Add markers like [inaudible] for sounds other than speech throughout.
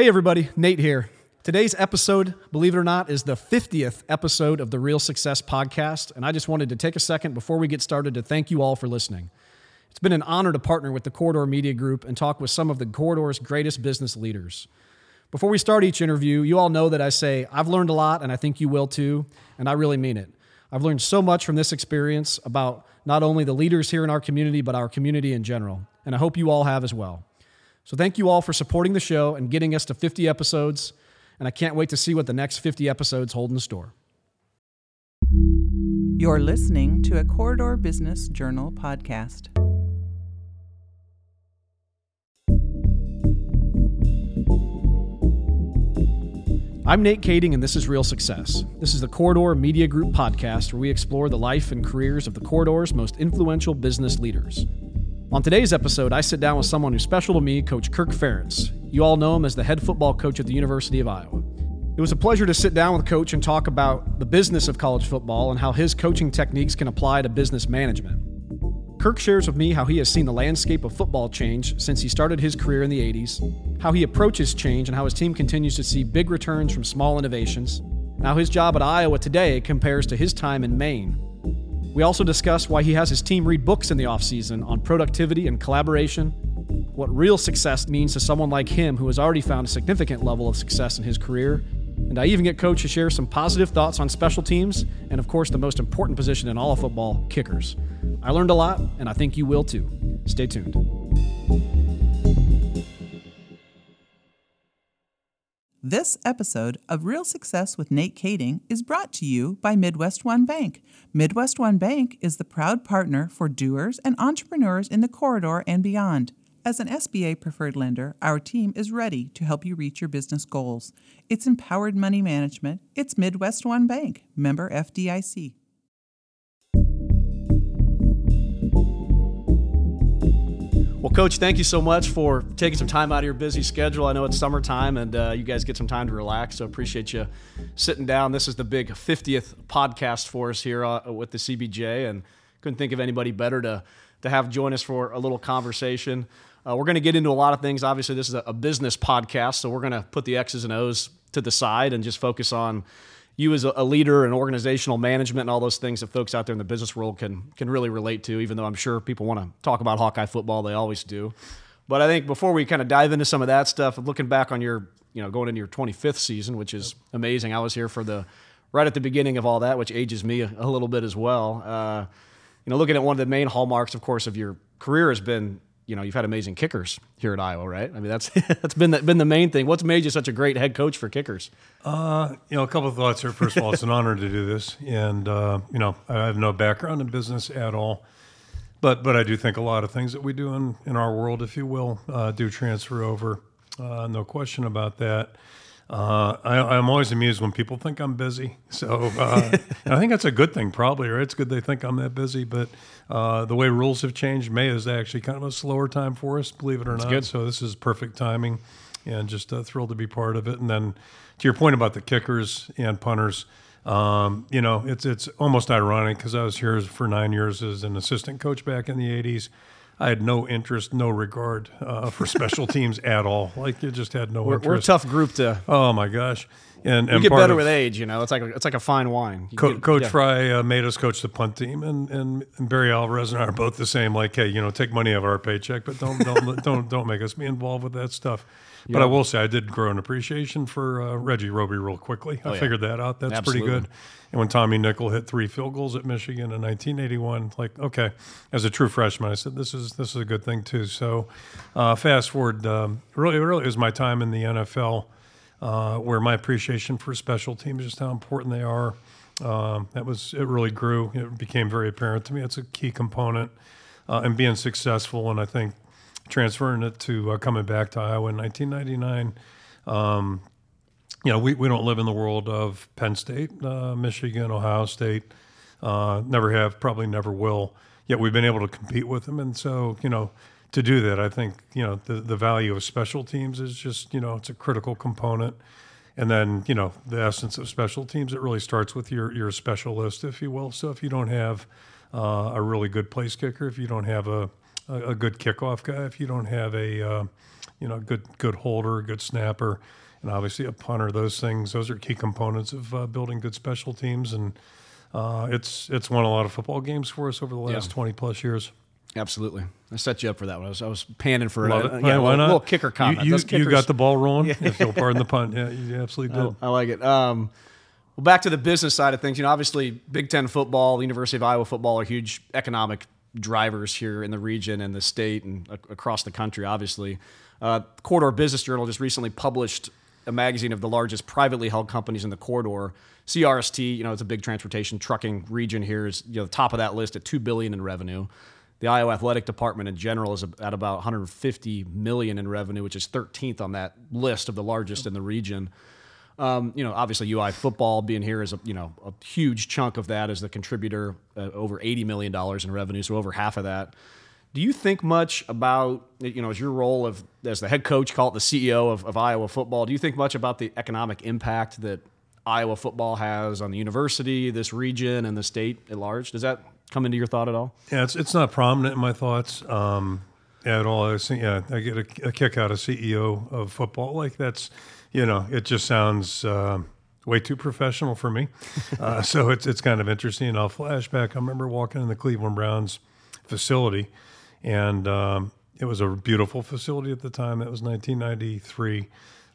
Hey, everybody, Nate here. Today's episode, believe it or not, is the 50th episode of the Real Success Podcast. And I just wanted to take a second before we get started to thank you all for listening. It's been an honor to partner with the Corridor Media Group and talk with some of the Corridor's greatest business leaders. Before we start each interview, you all know that I say, I've learned a lot, and I think you will too, and I really mean it. I've learned so much from this experience about not only the leaders here in our community, but our community in general. And I hope you all have as well. So thank you all for supporting the show and getting us to 50 episodes. And I can't wait to see what the next 50 episodes hold in store. You're listening to a Corridor Business Journal podcast. I'm Nate Kaeding, and this is Real Success. This is the Corridor Media Group podcast where we explore the life and careers of the Corridor's most influential business leaders. On today's episode, I sit down with someone who's special to me, Coach Kirk Ferentz. You all know him as the head football coach at the University of Iowa. It was a pleasure to sit down with Coach and talk about the business of college football and how his coaching techniques can apply to business management. Kirk shares with me how he has seen the landscape of football change since he started his career in the 80s, how he approaches change and how his team continues to see big returns from small innovations, and how his job at Iowa today compares to his time in Maine. We also discuss why he has his team read books in the offseason on productivity and collaboration, what real success means to someone like him who has already found a significant level of success in his career, and I even get Coach to share some positive thoughts on special teams, and of course, the most important position in all of football kickers. I learned a lot, and I think you will too. Stay tuned. This episode of Real Success with Nate Kaeding is brought to you by Midwest One Bank. Midwest One Bank is the proud partner for doers and entrepreneurs in the corridor and beyond. As an SBA preferred lender, our team is ready to help you reach your business goals. It's empowered money management. It's Midwest One Bank, member FDIC. Well, Coach, thank you so much for taking some time out of your busy schedule. I know it's summertime and uh, you guys get some time to relax, so appreciate you sitting down. This is the big 50th podcast for us here uh, with the CBJ, and couldn't think of anybody better to, to have join us for a little conversation. Uh, we're going to get into a lot of things. Obviously, this is a, a business podcast, so we're going to put the X's and O's to the side and just focus on you as a, leader and organizational management and all those things that folks out there in the business world can can really relate to. Even though I'm sure people want to talk about Hawkeye football, they always do. But I think before we kind of dive into some of that stuff, looking back on your you know going into your 25th season, which is amazing. I was here for the right at the beginning of all that, which ages me a, a little bit as well. Uh, you know, looking at one of the main hallmarks, of course, of your career has been you know you've had amazing kickers here at Iowa, right? I mean that's [laughs] that's been the, been the main thing. What's made you such a great head coach for kickers? Uh, you know, a couple of thoughts here. First of all, it's an honor to do this, and uh, you know, I have no background in business at all, but but I do think a lot of things that we do in in our world, if you will, uh, do transfer over. Uh, no question about that. Uh, I, am always amused when people think I'm busy. So uh, [laughs] I think that's a good thing, probably, right? It's good they think I'm that busy. But uh, the way rules have changed, May is actually kind of a slower time for us, believe it or that's not. Good. So this is perfect timing, and just uh, thrilled to be part of it. And then to your point about the kickers and punters, um, you know, it's it's almost ironic because I was here for nine years as an assistant coach back in the '80s. I had no interest, no regard uh, for special [laughs] teams at all. Like it just had no we're, interest. We're a tough group to. Oh my gosh. And, and you get better of, with age, you know. It's like a, it's like a fine wine. Co- get, Coach yeah. Fry uh, made us coach the punt team, and, and, and Barry Alvarez and I are both the same. Like, hey, you know, take money out of our paycheck, but don't don't [laughs] don't don't make us be involved with that stuff. But. I will say, I did grow an appreciation for uh, Reggie Roby real quickly. I oh, yeah. figured that out. That's Absolutely. pretty good. And when Tommy Nichol hit three field goals at Michigan in 1981, like okay, as a true freshman, I said this is this is a good thing too. So, uh, fast forward, um, really, really, it was my time in the NFL uh, where my appreciation for special teams, just how important they are. Um, that was it. Really grew. It became very apparent to me. It's a key component uh, in being successful. And I think transferring it to uh, coming back to Iowa in 1999. Um, you know, we, we don't live in the world of Penn State, uh, Michigan, Ohio State. Uh, never have, probably never will. Yet we've been able to compete with them, and so you know, to do that, I think you know the the value of special teams is just you know it's a critical component. And then you know the essence of special teams. It really starts with your your specialist, if you will. So if you don't have uh, a really good place kicker, if you don't have a a, a good kickoff guy, if you don't have a uh, you know, good good holder, good snapper, and obviously a punter. Those things, those are key components of uh, building good special teams, and uh, it's it's won a lot of football games for us over the last Yeah. twenty plus years. Absolutely. I set you up for that one. I was, I was panning for Love a, it. yeah, Yeah, a why little, not? little kicker comment. You, you, you got the ball rolling. If you'll pardon the pun. [laughs] Yeah, you absolutely did. I like it. Um, well, back to the business side of things. You know, obviously, Big Ten football, the University of Iowa football are huge economic drivers here in the region and the state and ac- across the country. Obviously, uh, Corridor Business Journal just recently published a magazine of the largest privately held companies in the corridor. CRST, you know, it's a big transportation trucking region here. Is you know the top of that list at two billion in revenue. The Iowa Athletic Department in general is at about 150 million in revenue, which is 13th on that list of the largest in the region. Um, you know, obviously UI football being here is a you know a huge chunk of that as the contributor, uh, over 80 million dollars in revenue, so over half of that. Do you think much about you know as your role of as the head coach, call it the CEO of, of Iowa football? Do you think much about the economic impact that Iowa football has on the university, this region, and the state at large? Does that come into your thought at all? Yeah, it's it's not prominent in my thoughts um, at all. I think, yeah, I get a, a kick out of CEO of football. Like that's, you know, it just sounds uh, way too professional for me. [laughs] uh, so it's it's kind of interesting. I'll flashback. I remember walking in the Cleveland Browns facility, and um, it was a beautiful facility at the time. That was 1993.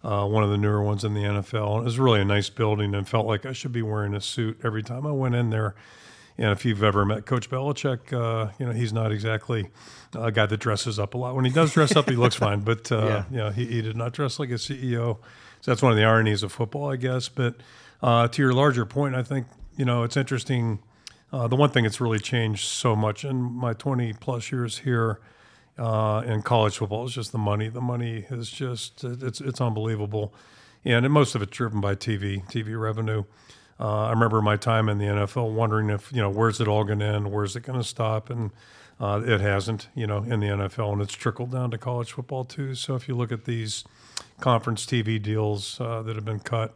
Uh, one of the newer ones in the NFL. And it was really a nice building and felt like I should be wearing a suit every time I went in there. And if you've ever met Coach Belichick, uh, you know he's not exactly a guy that dresses up a lot. When he does dress up, he looks [laughs] fine, but uh, Yeah. you know he, he did not dress like a CEO. So that's one of the ironies of football, I guess. But uh, to your larger point, I think you know it's interesting. Uh, the one thing that's really changed so much in my 20 plus years here uh, in college football is just the money. The money is just it's it's unbelievable, and most of it's driven by TV, TV revenue. Uh, I remember my time in the NFL wondering if you know where's it all going to end, where's it going to stop, and uh, it hasn't. You know, in the NFL, and it's trickled down to college football too. So if you look at these conference TV deals uh, that have been cut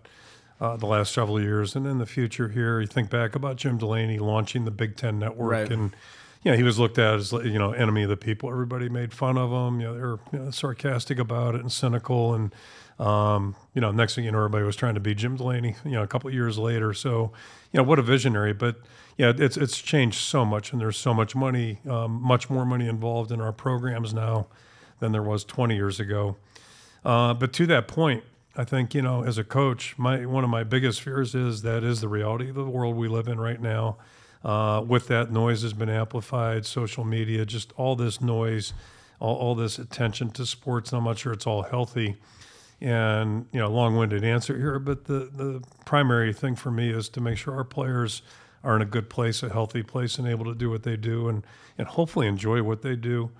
uh, the last several years, and in the future here, you think back about Jim Delaney launching the Big Ten Network, Right. and you know he was looked at as you know enemy of the people. Everybody made fun of him. You know they were you know, sarcastic about it and cynical, and um, you know next thing you know, everybody was trying to be Jim Delaney. You know a couple of years later, so you know what a visionary. But yeah, it's it's changed so much, and there's so much money, um, much more money involved in our programs now than there was 20 years ago. Uh, but to that point, I think you know, as a coach, my one of my biggest fears is that is the reality of the world we live in right now. Uh, with that, noise has been amplified, social media, just all this noise, all, all this attention to sports. I'm not sure it's all healthy. And you know, long-winded answer here, but the the primary thing for me is to make sure our players are in a good place, a healthy place, and able to do what they do, and and hopefully enjoy what they do.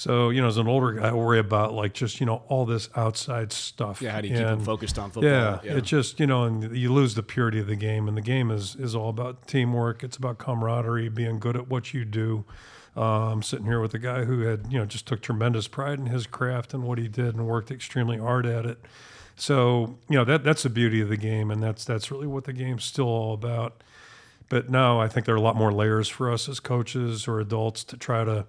So you know, as an older guy, I worry about like just you know all this outside stuff. Yeah, how do you keep them focused on football? yeah, it just you know, and you lose the purity of the game, and the game is is all about teamwork. It's about camaraderie, being good at what you do. Uh, I'm sitting here with a guy who had you know just took tremendous pride in his craft and what he did, and worked extremely hard at it. So you know that that's the beauty of the game, and that's that's really what the game's still all about. But no, I think there are a lot more layers for us as coaches or adults to try to,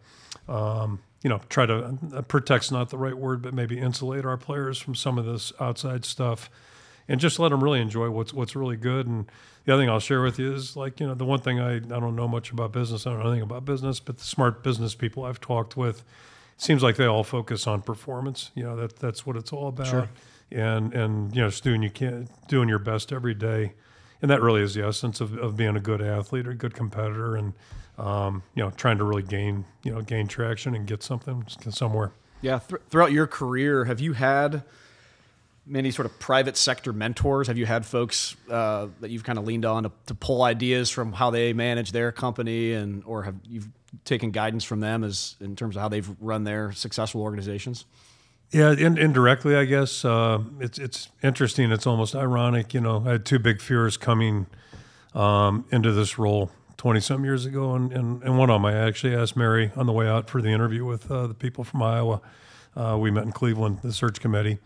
um, you know, try to uh, protect's not the right word, but maybe insulate our players from some of this outside stuff, and just let them really enjoy what's what's really good. And the other thing I'll share with you is like you know the one thing I I don't know much about business. I don't know anything about business, but the smart business people I've talked with, it seems like they all focus on performance. You know that that's what it's all about. Sure. And and you know just doing you can doing your best every day and that really is the essence of, of being a good athlete or a good competitor and um, you know trying to really gain you know gain traction and get something somewhere Yeah. Th- throughout your career, have you had many sort of private sector mentors? Have you had folks uh, that you've kind of leaned on to, to pull ideas from how they manage their company, and or have you taken guidance from them as in terms of how they've run their successful organizations? yeah in, indirectly i guess uh, it's it's interesting it's almost ironic you know i had two big fears coming um, into this role 20 some years ago and, and, and one of them i actually asked mary on the way out for the interview with uh, the people from iowa uh, we met in cleveland the search committee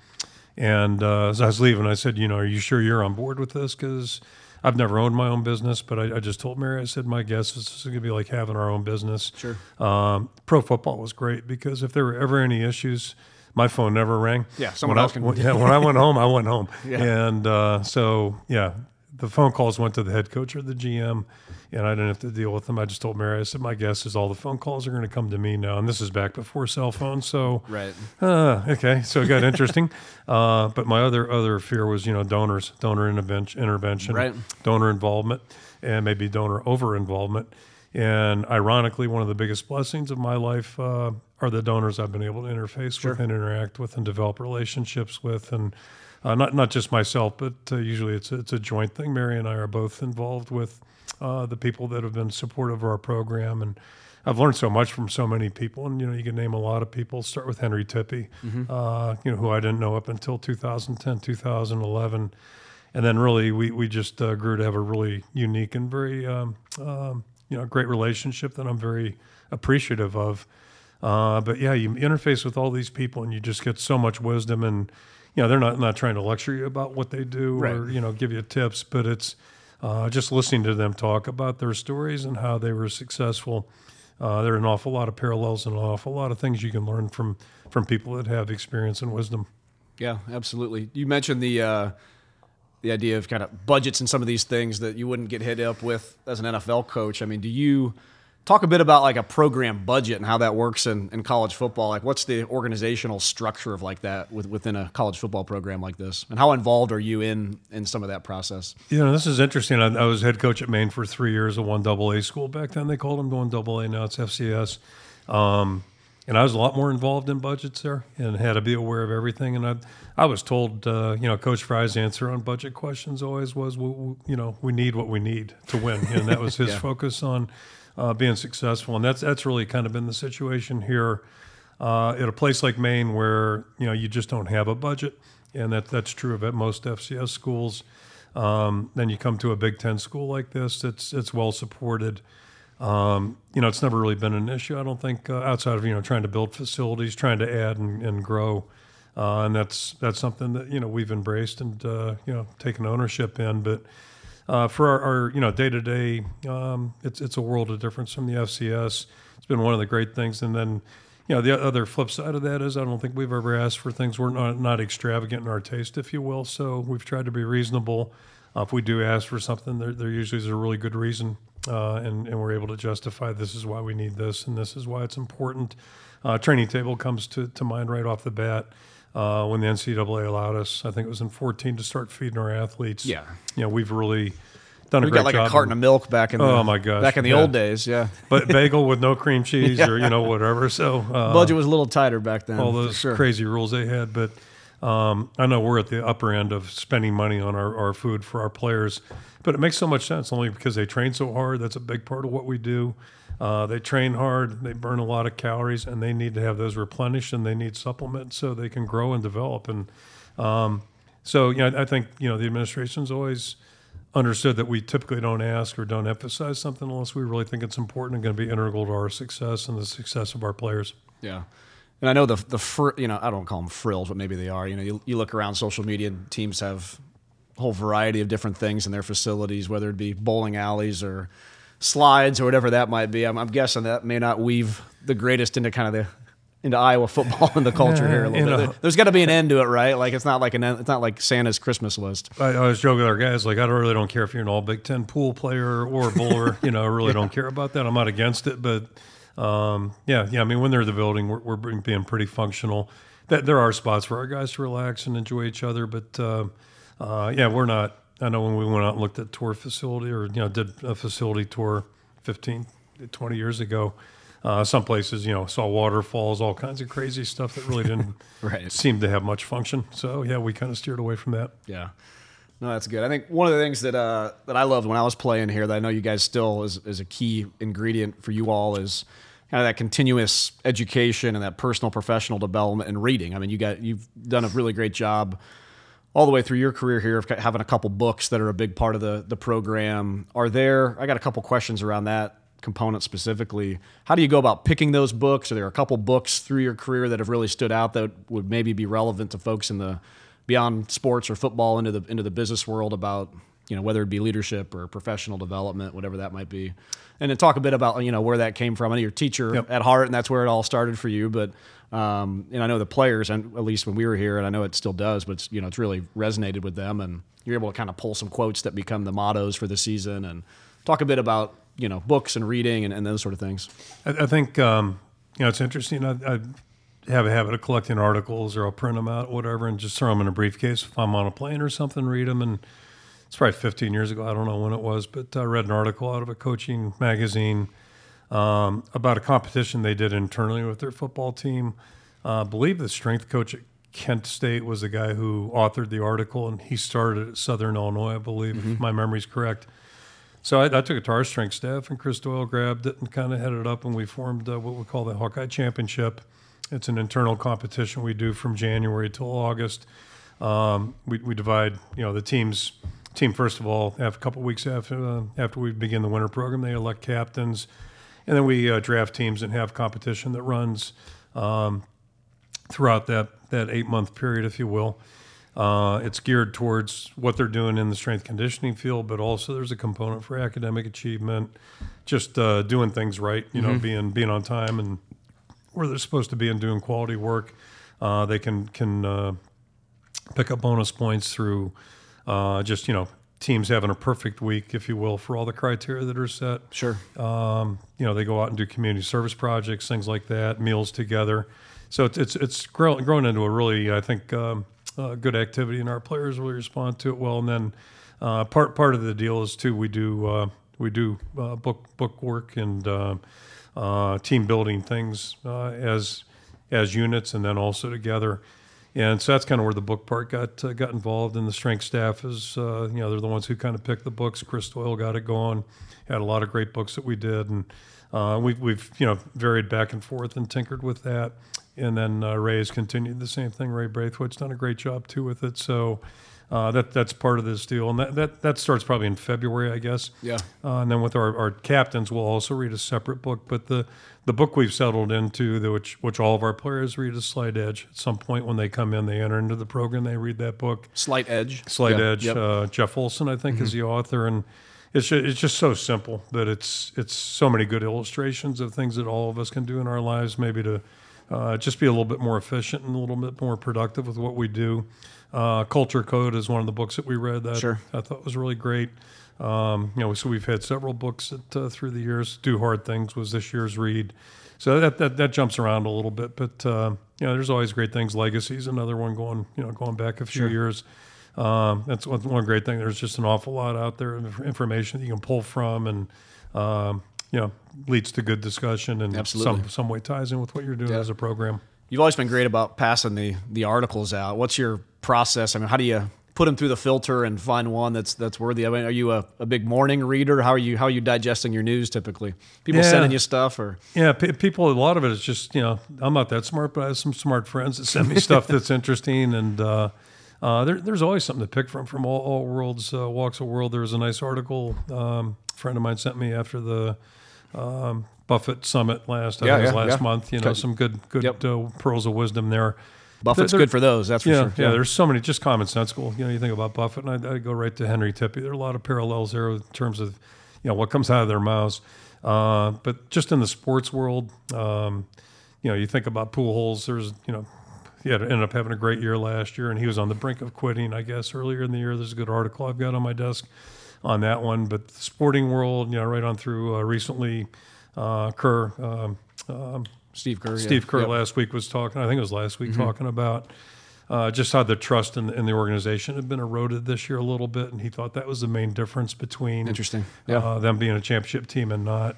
And uh, as I was leaving, I said, you know, are you sure you're on board with this? Because I've never owned my own business, but I, I just told Mary, I said, my guess is this is going to be like having our own business. Sure. Um, pro football was great because if there were ever any issues, my phone never rang. Yeah, someone when else I, can- When, [laughs] yeah, when I went home, I went home, [laughs] Yeah. and uh, so yeah, the phone calls went to the head coach or the GM, and I didn't have to deal with them. I just told Mary, I said, my guess is all the phone calls are going to come to me now, and this is back before cell phones, so Right. uh, okay, so it got interesting. [laughs] uh, but my other other fear was, you know, donors, donor intervention, intervention, Right. donor involvement, and maybe donor over involvement. And ironically, one of the biggest blessings of my life uh, are the donors I've been able to interface with and interact with and develop relationships with, and uh, not not just myself, but uh, usually it's a, it's a joint thing. Mary and I are both involved with uh, the people that have been supportive of our program, and I've learned so much from so many people. And you know, you can name a lot of people. Start with Henry Tippie, uh, you know, who I didn't know up until 2010, 2011 and then really we, we just uh, grew to have a really unique and very um, um, you know great relationship that I'm very appreciative of. Uh, but yeah, you interface with all these people and you just get so much wisdom and you know they're not not trying to lecture you about what they do or you know give you tips, but it's uh, just listening to them talk about their stories and how they were successful. Uh, there are an awful lot of parallels and an awful lot of things you can learn from from people that have experience and wisdom. Yeah, absolutely. You mentioned the uh, the idea of kind of budgets and some of these things that you wouldn't get hit up with as an NFL coach. I mean, do you talk a bit about like a program budget and how that works in, in college football? Like, what's the organizational structure of like that with, within a college football program like this, and how involved are you in in some of that process? You know, this is interesting. I, I was head coach at Maine for three years at one double A school back then. They called them one double A. Now it's FCS. Um, and I was a lot more involved in budgets there and had to be aware of everything. And I, I was told, uh, you know, Coach Fry's answer on budget questions always was, we, we- you know, we need what we need to win. And that was [laughs] his Yeah. focus on uh, being successful. And that's that's really kind of been the situation here uh, at a place like Maine where you know you just don't have a budget, and that that's true of at most FCS schools. Um, then you come to a Big Ten school like this, it's it's well supported. Um, you know, it's never really been an issue. I don't think uh, outside of you know trying to build facilities, trying to add and, and grow, uh, and that's that's something that you know we've embraced and uh, you know taken ownership in. But uh, for our, our you know day to day, it's it's a world of difference from the FCS. It's been one of the great things, and then you know the other flip side of that is I don't think we've ever asked for things we're not not extravagant in our taste, if you will. So we've tried to be reasonable. Uh, if we do ask for something, there, there usually is a really good reason, uh, and, and we're able to justify this is why we need this, and this is why it's important. Uh, training table comes to, to mind right off the bat. Uh, when the NCAA allowed us, I think it was in 14, to start feeding our athletes. Yeah. you know, we've really done a We great got like job. a carton of milk back in the, Oh, my gosh, back in the yeah. old days. Yeah, but [laughs] bagel with no cream cheese or you know whatever. So [laughs] uh, budget was a little tighter back then. all those sure. crazy rules they had. But um, I know we're at the upper end of spending money on our, our food for our players. But it makes so much sense only because they train so hard. That's a big part of what we do. Uh, they train hard, they burn a lot of calories, and they need to have those replenished and they need supplements so they can grow and develop. And um, so, you know, I think, you know, the administration's always understood that we typically don't ask or don't emphasize something unless we really think it's important and going to be integral to our success and the success of our players. Yeah. And I know the the fr- you know I don't call them frills, but maybe they are. You know, you, you look around social media, and teams have a whole variety of different things in their facilities, whether it be bowling alleys or slides or whatever that might be. I'm, I'm guessing that may not weave the greatest into kind of the into Iowa [laughs] football and the culture here a little you bit. know. There- There's got to be an end to it, right? Like it's not like an it's not like Santa's Christmas list. I, I was joking with our guys, like, I don't, really don't care if you're an all Big Ten pool player or a bowler. you know, I really [laughs] don't care about that. I'm not against it, but um, yeah, yeah. I mean, when they're in the building, we're, we're being pretty functional. That there are spots for our guys to relax and enjoy each other, but uh, uh, yeah, we're not. I know when we went out and looked at tour facility or you know did a facility tour 15, 20 years ago. Uh, some places, you know, saw waterfalls, all kinds of crazy stuff that really didn't [laughs] Right. seem to have much function. So yeah, we kind of steered away from that. Yeah. No, that's good. I think one of the things that uh, that I loved when I was playing here that I know you guys still is, is a key ingredient for you all is kind of that continuous education and that personal professional development and reading. I mean, you got you've done a really great job all the way through your career here of having a couple books that are a big part of the the program. Are there? I got a couple questions around that component specifically. How do you go about picking those books? Are there a couple books through your career that have really stood out that would maybe be relevant to folks in the beyond sports or football into the into the business world about you know, whether it be leadership or professional development, whatever that might be. And then talk a bit about, you know, where that came from. I know you're teacher Yep. at heart, and that's where it all started for you. But, um, and I know the players, and at least when we were here, and I know it still does, but it's, you know, it's really resonated with them. And you're able to kind of pull some quotes that become the mottos for the season and talk a bit about, you know, books and reading and, and those sort of things. I, I think um, you know it's interesting. I, I have a habit of collecting articles, or I'll print them out, whatever, and just throw them in a briefcase if I'm on a plane or something. Read them, and it's probably 15 years ago. I don't know when it was, but I read an article out of a coaching magazine um, about a competition they did internally with their football team. Uh, I believe the strength coach at Kent State was the guy who authored the article, and he started at Southern Illinois, I believe, if my memory's correct. So I, I took it to our strength staff, and Chris Doyle grabbed it and kind of headed it up, and we formed uh, what we call the Hawkeye Championship. It's an internal competition we do from January till August. Um, we, we divide, you know, the teams. Team first of all, after a couple weeks after uh, after we begin the winter program, they elect captains, and then we uh, draft teams and have competition that runs um, throughout that that eight month period, if you will. Uh, it's geared towards what they're doing in the strength conditioning field, but also there's a component for academic achievement, just uh, doing things right. You know, being being on time and where they're supposed to be and doing quality work. Uh, they can can uh, pick up bonus points through uh, just you know teams having a perfect week, if you will, for all the criteria that are set. Sure. Um, you know, they go out and do community service projects, things like that, meals together. So it's it's, it's grown, into a really, I think, um, uh, good activity, and our players really respond to it well. And then uh, part part of the deal is too we do uh, we do uh, book book work and uh, uh, team building things uh, as as units, and then also together. And so that's kind of where the book part got uh, got involved. And the strength staff is, uh, you know, they're the ones who kind of picked the books. Chris Doyle got it going. Had a lot of great books that we did, and uh, we've we've you know varied back and forth and tinkered with that. And then uh, Ray has continued the same thing. Ray Braithwaite's done a great job too with it. So uh, that that's part of this deal, and that, that that starts probably in February, I guess. Yeah. Uh, and then with our, our captains, we'll also read a separate book. But the, the book we've settled into, the, which which all of our players read, is Slight Edge. At some point when they come in, they enter into the program, they read that book. Slight edge. Slight Yeah. Edge. Yep. Uh, Jeff Olson, I think, is the author, and it's just, it's just so simple, but it's it's so many good illustrations of things that all of us can do in our lives, maybe to uh, just be a little bit more efficient and a little bit more productive with what we do. Uh, Culture Code is one of the books that we read that Sure. I thought was really great. Um, you know, so we've had several books that, uh, through the years. Do Hard Things was this year's read. So that, that, that jumps around a little bit, but uh, you know, there's always great things. Legacies, another one going, you know, going back a few years. Um, that's one, one great thing. There's just an awful lot out there of information that you can pull from, and um, you know, leads to good discussion and Absolutely. some some way ties in with what you're doing Yeah. as a program. You've always been great about passing the the articles out. What's your process? I mean, how do you put them through the filter and find one that's that's worthy? I mean, are you a, a big morning reader? How are you how are you digesting your news typically? People Yeah. sending you stuff or Yeah, pe people. A lot of it is just you know I'm not that smart, but I have some smart friends that send me stuff that's [laughs] interesting, and uh, uh, there, there's always something to pick from from all, all worlds, uh, walks of world. There was a nice article um, a friend of mine sent me after the um, Buffett summit last I Yeah, think it was yeah, last yeah. month. You know, Okay. some good good Yep. uh, pearls of wisdom there. Buffett's There- good for those. That's for Yeah, sure. yeah, There's so many just commonsensical. You know, you think about Buffett, and I, I go right to Henry Tippie. There are a lot of parallels there in terms of, you know, what comes out of their mouths. Uh, but just in the sports world, um, you know, you think about Pujols. There's, you know, he had ended up having a great year last year, and he was on the brink of quitting. I guess earlier in the year. There's a good article I've got on my desk on that one. But the sporting world, you know, right on through uh, recently, uh, Kerr. Um, um, Steve Kerr. Steve Kerr. Mm-hmm. last week was talking. I think it was last week talking about uh, just how the trust in, in the organization had been eroded this year a little bit, and he thought that was the main difference between Interesting. Yeah. uh, them being a championship team and not.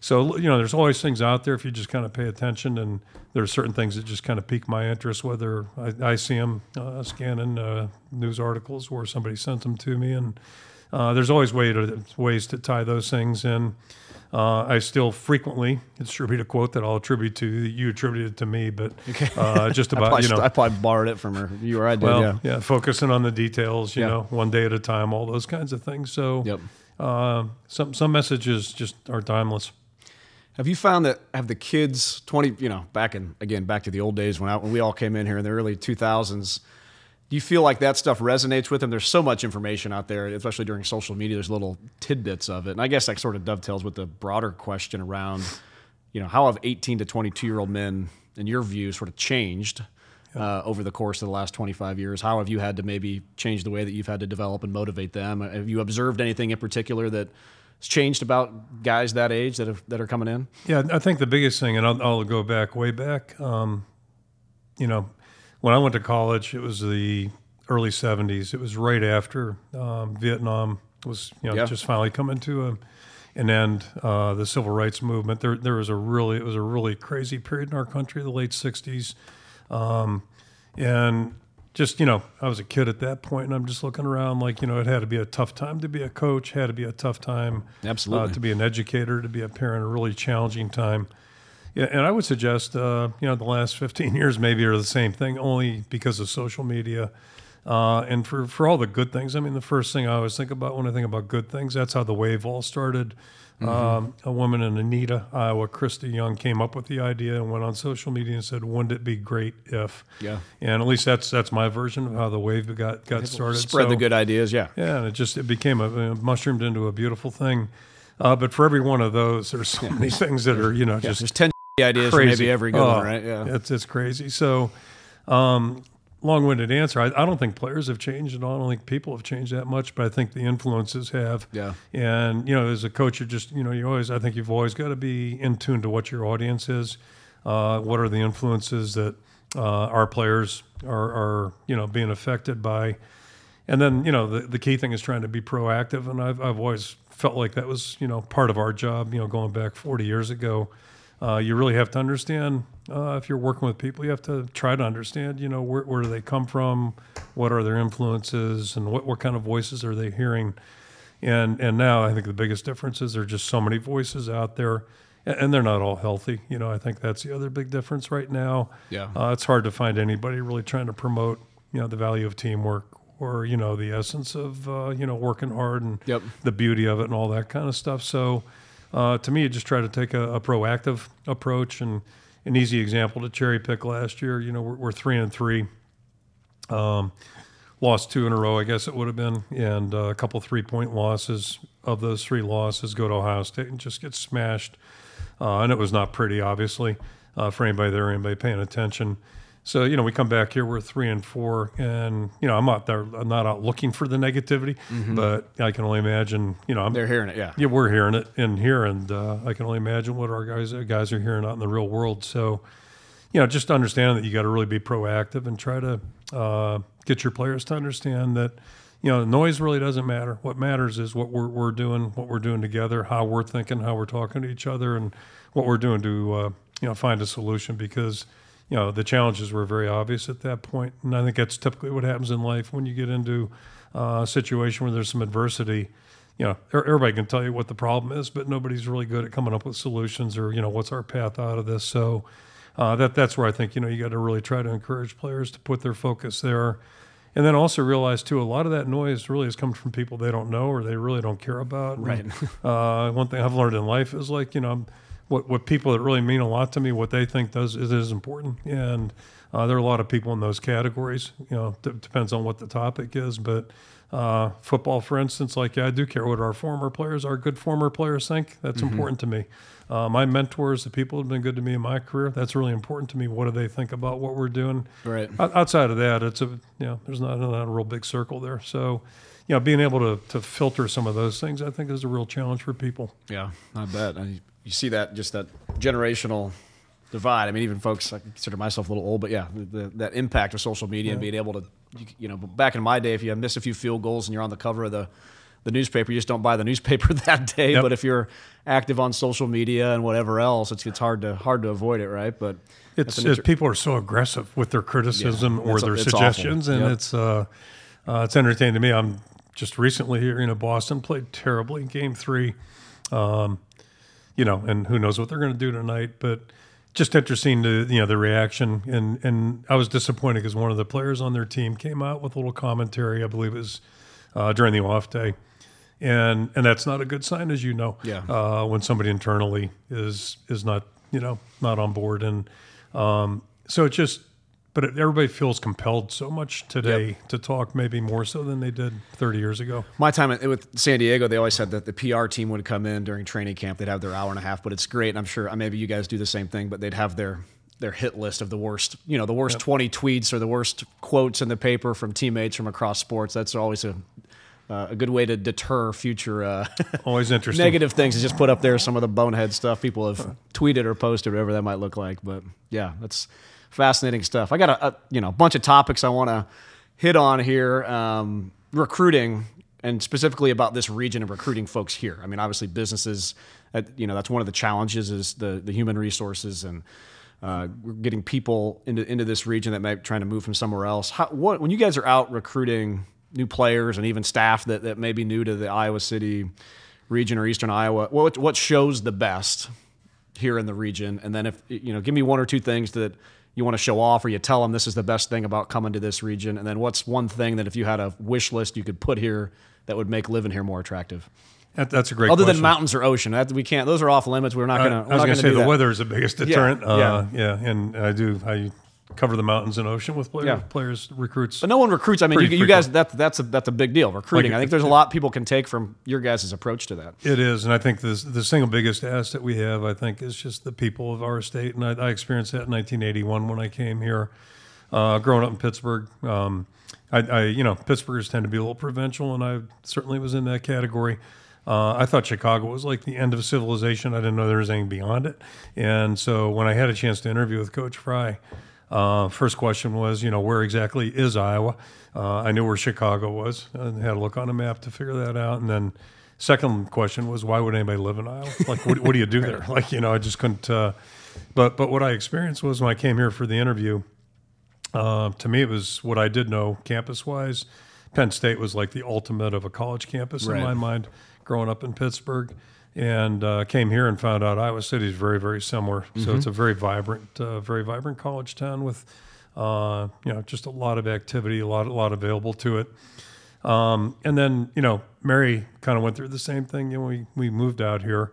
So you know, there's always things out there if you just kind of pay attention, and there are certain things that just kind of pique my interest. Whether I, I see them uh, scanning uh, news articles or somebody sends them to me, and uh, there's always way to, ways to tie those things in. Uh, I still frequently distribute a quote that I'll attribute to that you attributed to me, but uh, just [laughs] about probably, you know I probably borrowed it from her. You or I did. well, yeah. yeah. focusing on the details, you Yeah. know, one day at a time, all those kinds of things. So, Yep. uh, some some messages just are timeless. Have you found that have the kids twenty? You know, back in again back to the old days when I, when we all came in here in the early two thousands. Do you feel like that stuff resonates with them? There's so much information out there, especially during social media. There's little tidbits of it, and I guess that sort of dovetails with the broader question around, you know, how have 18 to 22 year old men, in your view, sort of changed uh, over the course of the last 25 years? How have you had to maybe change the way that you've had to develop and motivate them? Have you observed anything in particular that has changed about guys that age that have, that are coming in? Yeah, I think the biggest thing, and I'll, I'll go back way back. Um, you know, when I went to college, it was the early 70s. It was right after um, Vietnam was you know Yeah. just finally coming to a, an end. Uh, the civil rights movement. There there was a really it was a really crazy period in our country, the late 60s, um, and just you know I was a kid at that point, and I'm just looking around like you know it had to be a tough time to be a coach, had to be a tough time Absolutely. uh, to be an educator, to be a parent, a really challenging time. Yeah, and I would suggest, uh, you know, the last 15 [laughs] years maybe are the same thing, only because of social media. Uh, and for, for all the good things, I mean, the first thing I always think about when I think about good things, that's how the wave all started. Um, a woman in Anita, Iowa, Krista Young, came up with the idea and went on social media and said, "Wouldn't it be great if?" Yeah. And at least that's that's my version of how the wave got got started. Spread the good ideas, yeah. yeah, and it just it became a, it mushroomed into a beautiful thing. Uh, but for every one of those, there's so many things that are you know Yeah, just there's 10 ideas for crazy. maybe every good Oh, one, right? Yeah. it's it's crazy. So, um, long-winded answer. I, I don't think players have changed at all. I don't think people have changed that much, but I think the influences have. Yeah. And you know, as a coach, you just you know you always I think you've always got to be in tune to what your audience is. Uh, what are the influences that uh, our players are, are you know being affected by? And then you know the, the key thing is trying to be proactive, and I've I've always felt like that was you know part of our job. You know, going back 40 years ago, uh, you really have to understand uh, if you're working with people, you have to try to understand you know where where do they come from, what are their influences, and what what kind of voices are they hearing. And and now I think the biggest difference is there are just so many voices out there, a- and they're not all healthy. You know, I think that's the other big difference right now. Yeah. Uh, it's hard to find anybody really trying to promote, you know, the value of teamwork or you know the essence of uh, you know working hard and Yep. the beauty of it and all that kind of stuff. So, uh, to me, you just try to take a, a proactive approach. And an easy example to cherry pick last year, you know, we're, we're three and three. Um, lost two in a row, I guess it would have been, and uh, a couple three point losses. Of those three losses, go to Ohio State and just get smashed. Uh, and it was not pretty, obviously, uh, for anybody there, anybody paying attention. So you know, we come back here, we're three and four, and you know, I'm not there, I'm not out looking for the negativity, but I can only imagine, you know, I'm They're hearing it, yeah. yeah, we're hearing it in here, and uh, I can only imagine what our guys guys are hearing out in the real world. So, you know, just understand that you got to really be proactive and try to uh, get your players to understand that, you know, noise really doesn't matter. What matters is what we're, we're doing, what we're doing together, how we're thinking, how we're talking to each other, and what we're doing to, uh, you know, find a solution because. You know the challenges were very obvious at that point, and I think that's typically what happens in life when you get into uh, a situation where there's some adversity you know, er- everybody can tell you what the problem is, but nobody's really good at coming up with solutions or, you know, what's our path out of this. So uh, that that's where I think, you know, you got to really try to encourage players to put their focus there. And then also realize, too, a lot of that noise really has come from people they don't know or they really don't care about. Right. And, [laughs] uh, one thing I've learned in life is like, you know, what, what people that really mean a lot to me, what they think does is, is important. And uh, there are a lot of people in those categories. You know, d- depends on what the topic is. But uh, football, for instance, like yeah, I do care what our former players, our good former players think. That's important to me. Uh, my mentors, the people who've been good to me in my career, that's really important to me. What do they think about what we're doing? Right. O- Outside of that, it's a you know, there's not, not a real big circle there. So, you know, being able to to filter some of those things, I think, is a real challenge for people. Yeah, I bet. I, you see that just that generational divide. I mean, even folks, I consider myself a little old, but yeah, the, that impact of social media and being able to, you, you know, back in my day, if you miss a few field goals and you're on the cover of the the newspaper, you just don't buy the newspaper [laughs] that day. Yep. But if you're active on social media and whatever else, it's it's hard to hard to avoid it, right? But It's, inter- people are so aggressive with their criticism Yeah, or their awful. suggestions, and Yep. it's uh, uh, it's entertaining to me. I'm just recently here, you know, Boston played terribly in Game Three, um, you know, and who knows what they're going to do tonight, but just interesting to you know the reaction, and and I was disappointed because one of the players on their team came out with a little commentary, I believe it was uh, during the off day. And and that's not a good sign, as you know. Yeah. Uh, when somebody internally is is not you know not on board, and um, so it just but everybody feels compelled so much today to talk, maybe more so than they did 30 years ago. My time at- with San Diego, they always said that the PR team would come in during training camp. They'd have their hour and a half, but it's great. And I'm sure uh, maybe you guys do the same thing, but they'd have their their hit list of the worst, you know, the worst 20 tweets or the worst quotes in the paper from teammates from across sports. That's always a uh, a good way to deter future uh, [laughs] Always interesting. negative things. Is just put up there some of the bonehead stuff people have tweeted or posted, whatever that might look like. But yeah, that's fascinating stuff. I got a, a you know bunch of topics I want to hit on here. Um, recruiting and specifically about this region and recruiting folks here. I mean, obviously businesses, you know, that's one of the challenges is the the human resources and. Uh, getting people into into this region that might be trying to move from somewhere else. How, what when you guys are out recruiting new players and even staff that, that may be new to the Iowa City region or Eastern Iowa, what what shows the best here in the region? And then if you know, give me one or two things that you want to show off, or you tell them this is the best thing about coming to this region. And then what's one thing that if you had a wish list you could put here that would make living here more attractive? That, that's a great Other question. than mountains or ocean, that, we can't. Those are off limits. We're not gonna. I was going gonna say the that. weather is the biggest deterrent. yeah. Uh, yeah, and I do. I cover the mountains and ocean with players, Yeah. players recruits. But no one recruits. I mean, you, you guys, that, that's a that's a big deal. Recruiting. Like, I think there's a lot people can take from your guys' approach to that. It is, and I think this, the single biggest asset we have, I think, is just the people of our state. And I, I experienced that in 1981 when I came here, uh, growing up in Pittsburgh. Um, I, I, you know, Pittsburghers tend to be a little provincial, and I certainly was in that category. Uh, I thought Chicago was like the end of civilization. I didn't know there was anything beyond it. And so when I had a chance to interview with Coach Fry, uh, first question was, you know, where exactly is Iowa? Uh, I knew where Chicago was and had a look on a map to figure that out. And then second question was, why would anybody live in Iowa? Like, what, what do you do there? [laughs] Like, you know, I just couldn't. Uh, but but what I experienced was when I came here for the interview. Uh, to me, it was what I did know campus wise. Penn State was like the ultimate of a college campus Right. in my mind, growing up in Pittsburgh, and uh, came here and found out Iowa City is very very similar. So it's a very vibrant, uh, very vibrant college town with, uh, you know, just a lot of activity, a lot a lot available to it. Um, and then you know, Mary kind of went through the same thing. You know, we we moved out here.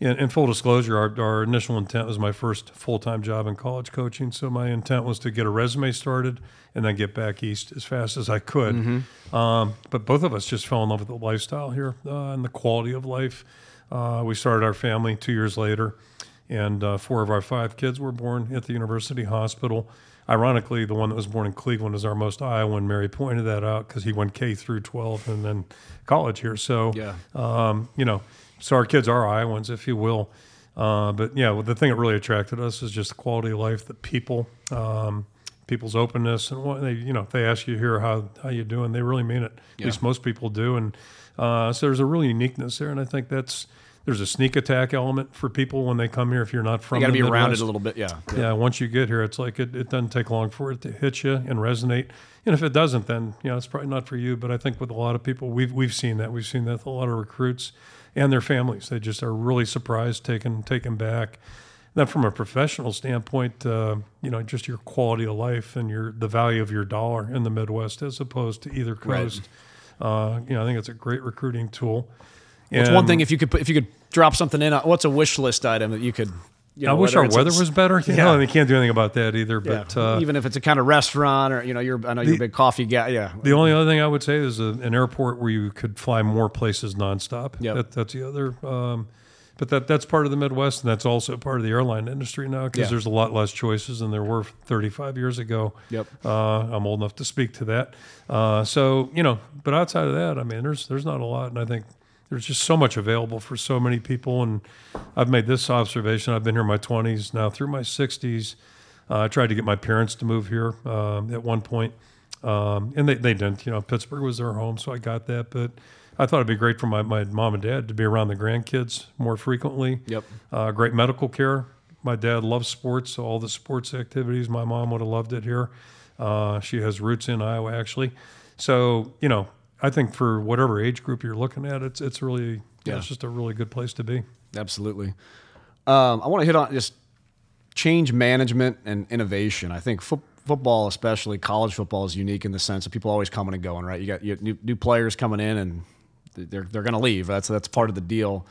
In, in full disclosure, our, our initial intent was my first full time job in college coaching. So my intent was to get a resume started and then get back east as fast as I could. Um, but both of us just fell in love with the lifestyle here uh, and the quality of life. Uh, we started our family two years later, and uh, four of our five kids were born at the University Hospital. Ironically, the one that was born in Cleveland is our most Iowan. Mary pointed that out because he went K through 12 and then college here. So, Yeah. um, you know, so our kids are Iowans, if you will. Uh, but yeah, well, the thing that really attracted us is just the quality of life, the people, um, people's openness, and what they, you know, if they ask you here how how you doing, they really mean it. At least most people do, and uh, so there's a real uniqueness there, and I think that's there's a sneak attack element for people when they come here if you're not from. You got to be Midwest. it a little bit. Yeah. Yeah, once you get here, it's like it, it doesn't take long for it to hit you and resonate. And if it doesn't, then you know it's probably not for you. But I think with a lot of people, we've we've seen that. We've seen that with a lot of recruits and their families. They just are really surprised, taken taken back. Then from a professional standpoint, uh, you know, just your quality of life and your the value of your dollar in the Midwest as opposed to either Right. coast. Uh, you know, I think it's a great recruiting tool. What's one thing if you could put, if you could drop something in? uh, What's a wish list item that you could? You know, I wish our weather was better. You Yeah. know, and they can't do anything about that either. Yeah, But uh, even if it's a kind of restaurant or you know, you're I know you're a big coffee guy. Yeah. The only other thing I would say is a, an airport where you could fly more places nonstop. Yep. That, that's the other. Um, but that that's part of the Midwest, and that's also part of the airline industry now because Yeah. there's a lot less choices than there were 35 years ago. Yep. Uh, I'm old enough to speak to that. Uh, so you know, but outside of that, I mean, there's there's not a lot, and I think there's just so much available for so many people. And I've made this observation. I've been here in my 20s now through my 60s. Uh, I tried to get my parents to move here um, at one point, um, and they, they didn't. You know, Pittsburgh was their home, so I got that. But I thought it'd be great for my, my mom and dad to be around the grandkids more frequently. Yep. Uh, great medical care. My dad loves sports, so all the sports activities. My mom would have loved it here. Uh, she has roots in Iowa, actually. So you know, I think for whatever age group you're looking at, it's it's really yeah. Yeah. it's just a really good place to be. Absolutely. Um, I want to hit on just change management and innovation. I think fo- football, especially college football, is unique in the sense that people always coming and going. Right? You got you got new, new players coming in, and they're they're going to leave. That's that's part of the deal.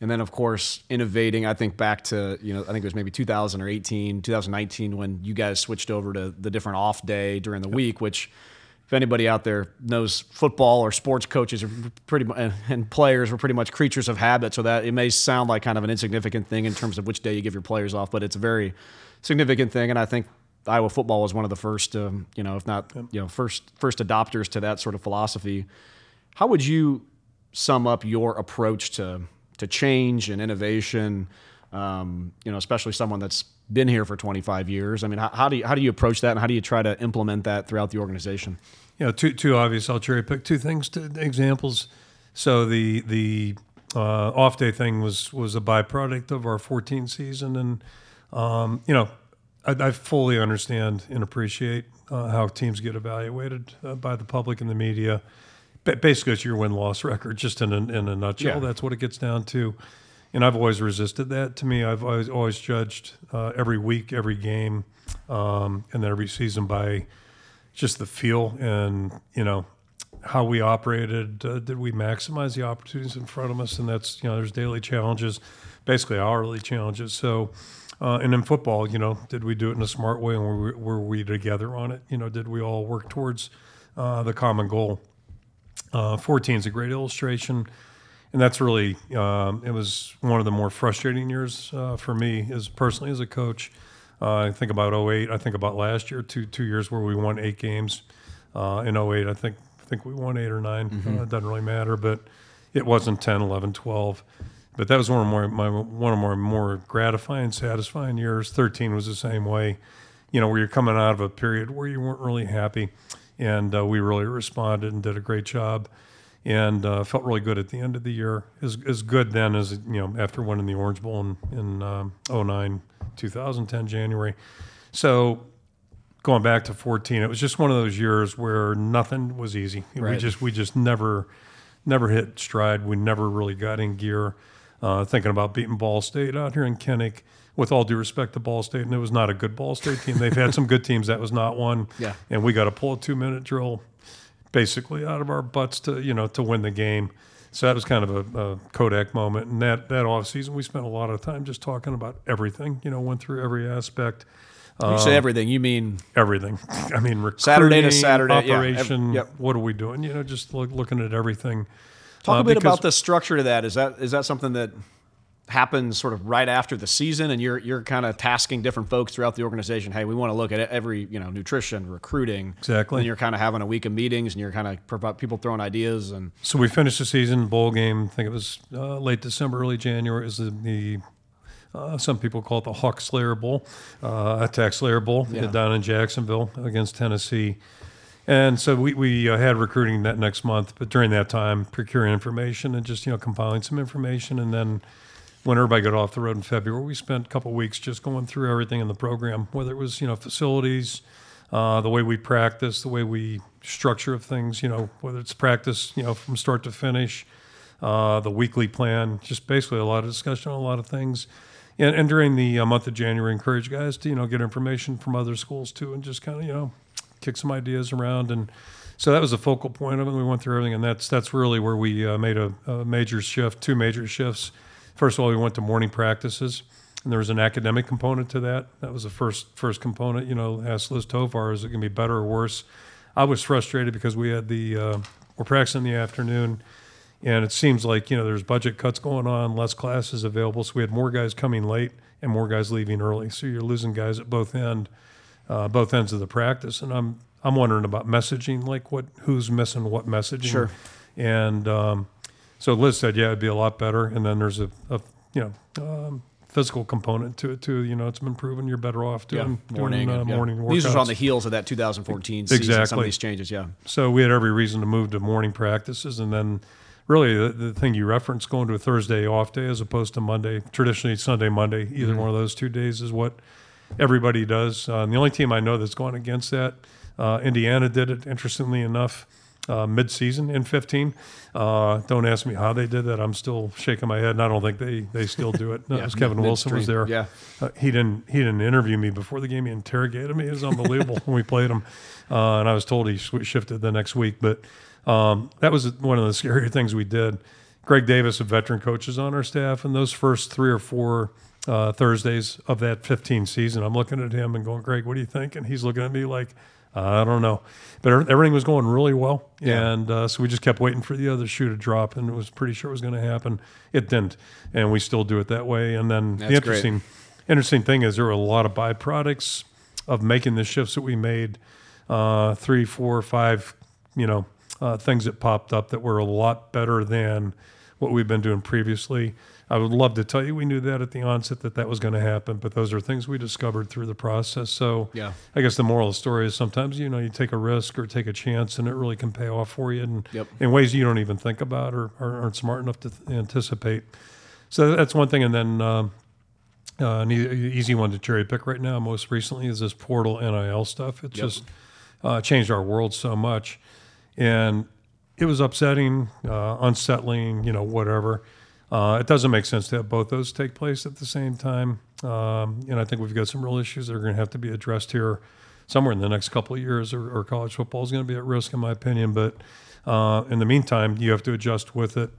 And then, of course, innovating. I think back to, you know, I think it was maybe 2000 or 18, 2019 when you guys switched over to the different off day during the week, which, if anybody out there knows football or sports coaches are pretty and players are pretty much creatures of habit. So that it may sound like kind of an insignificant thing in terms of which day you give your players off, but it's a very significant thing. And I think Iowa football was one of the first, um, you know, if not, you know, first first adopters to that sort of philosophy. How would you sum up your approach to to change and innovation? Um, you know, especially someone that's been here for 25 years. I mean, how, how, do you how do you approach that, and how do you try to implement that throughout the organization? You know, two two obvious. I'll cherry pick two things, to, examples. So the the uh, off day thing was was a byproduct of our 14 season, and um, you know, I, I, fully understand and appreciate uh, how teams get evaluated uh, by the public and the media. Basically, it's your win loss record, just in a, in a nutshell. Yeah. That's what it gets down to and I've always resisted that. To me, I've always, always judged uh, every week, every game, um, and then every season by just the feel and you know how we operated. Uh, did we maximize the opportunities in front of us? And that's you know, there's daily challenges, basically hourly challenges. So. Uh, and in football, you know, did we do it in a smart way, and were we, were we together on it? You know, did we all work towards uh, the common goal? Uh, 14 is a great illustration and that's really um, it was one of the more frustrating years uh, for me as personally as a coach. Uh, I think about 08. I think about last year, two two years where we won eight games. Uh, in 08, I think I think we won eight or 9 mm-hmm. Uh, it doesn't really matter, but it wasn't 10, 11, 12. But that was one of my, my one of my more gratifying, satisfying years. 13 was the same way. You know, where you're coming out of a period where you weren't really happy, and uh, we really responded and did a great job and uh, felt really good at the end of the year. As, as good then as you know after winning the Orange Bowl in, in um, 09, 2010 January. So going back to 14, it was just one of those years where nothing was easy. Right. We just we just never never hit stride. We never really got in gear. Uh, thinking about beating Ball State out here in Kinnick. With all due respect to Ball State, and it was not a good Ball State team. They've had some good teams. That was not one. [laughs] Yeah. And we got to pull a two minute drill basically out of our butts to you know to win the game. So that was kind of a, a Kodak moment. And that that off season, we spent a lot of time just talking about everything. You know, went through every aspect. When you say um, everything, you mean everything. [laughs] I mean, Saturday to Saturday operation. Yeah, yep. What are we doing? You know, just look, looking at everything. Talk uh, a bit about the structure to that. Is that is that something that happens sort of right after the season and you're you're kind of tasking different folks throughout the organization hey we want to look at every you know nutrition recruiting exactly and you're kind of having a week of meetings and you're kind of people throwing ideas and so we finished the season bowl game i think it was uh, late december early january is the, the uh, some people call it the Hawk Slayer Bowl, uh, TaxSlayer Bowl yeah. down in Jacksonville against Tennessee. And so we, we uh, had recruiting that next month, but during that time, procuring information and just, you know, compiling some information and then when everybody got off the road in February, we spent a couple weeks just going through everything in the program, whether it was you know facilities, uh, the way we practice, the way we structure of things, you know, whether it's practice, you know, from start to finish, uh, the weekly plan, just basically a lot of discussion on a lot of things. And, and during the uh, month of January, encourage guys to you know get information from other schools too, and just kind of you know kick some ideas around and. So that was a focal point of it. We went through everything, and that's that's really where we uh, made a, a major shift, two major shifts First of all, we went to morning practices, and there was an academic component to that. That was the first first component. You know, asked Liz Tovar, is it going to be better or worse? I was frustrated because we had the uh, we're practicing in the afternoon, and it seems like you know there's budget cuts going on, less classes available, so we had more guys coming late and more guys leaving early. So you're losing guys at both end, uh, both ends of the practice, and I'm I'm wondering about messaging, like what who's missing what messaging, sure. and um, so Liz said, yeah, it'd be a lot better. And then there's a, a you know, um, physical component to it too. You know, it's been proven you're better off doing yeah, morning, doing, uh, yeah. morning workouts. These are on the heels of that 2014 season. Exactly. Some of these changes, yeah. So we had every reason to move to morning practices, and then really the, the thing you referenced going to a Thursday off day as opposed to Monday. Traditionally, Sunday, Monday, either mm-hmm. one of those two days is what everybody does. Uh, and the only team I know that's gone against that, uh, Indiana did it. Interestingly enough uh, mid-season in 15. Uh, don't ask me how they did that. I'm still shaking my head, and I don't think they, they still do it. [laughs] No, yeah, Kevin Wilson was there. Yeah, uh, he didn't he didn't interview me before the game. He interrogated me. It was unbelievable [laughs] when we played him, uh, and I was told he shifted the next week. But um, that was one of the scarier things we did Greg Davis, a veteran coach, is on our staff, and those first three or four uh, Thursdays of that 15 season, I'm looking at him and going, Greg, what do you think? And he's looking at me like, I don't know, but everything was going really well, yeah. and uh, so we just kept waiting for the other shoe to drop, and it was pretty sure it was going to happen. It didn't, and we still do it that way. And then That's the interesting, great. interesting thing is there were a lot of byproducts of making the shifts that we made, uh, three, four, five, you know, uh, things that popped up that were a lot better than what we've been doing previously. I would love to tell you we knew that at the onset that that was going to happen, but those are things we discovered through the process. So, yeah, I guess the moral of the story is sometimes you know you take a risk or take a chance, and it really can pay off for you in, yep. in ways you don't even think about or, or aren't smart enough to th- anticipate. So that's one thing, and then. Um, uh, an easy one to cherry pick right now, most recently, is this portal NIL stuff. It's yep. just uh, changed our world so much, and it was upsetting, uh, unsettling, you know, whatever. Uh, it doesn't make sense to have both those take place at the same time. Um, and I think we've got some real issues that are going to have to be addressed here somewhere in the next couple of years, or, or college football is going to be at risk, in my opinion. But uh, in the meantime, you have to adjust with it.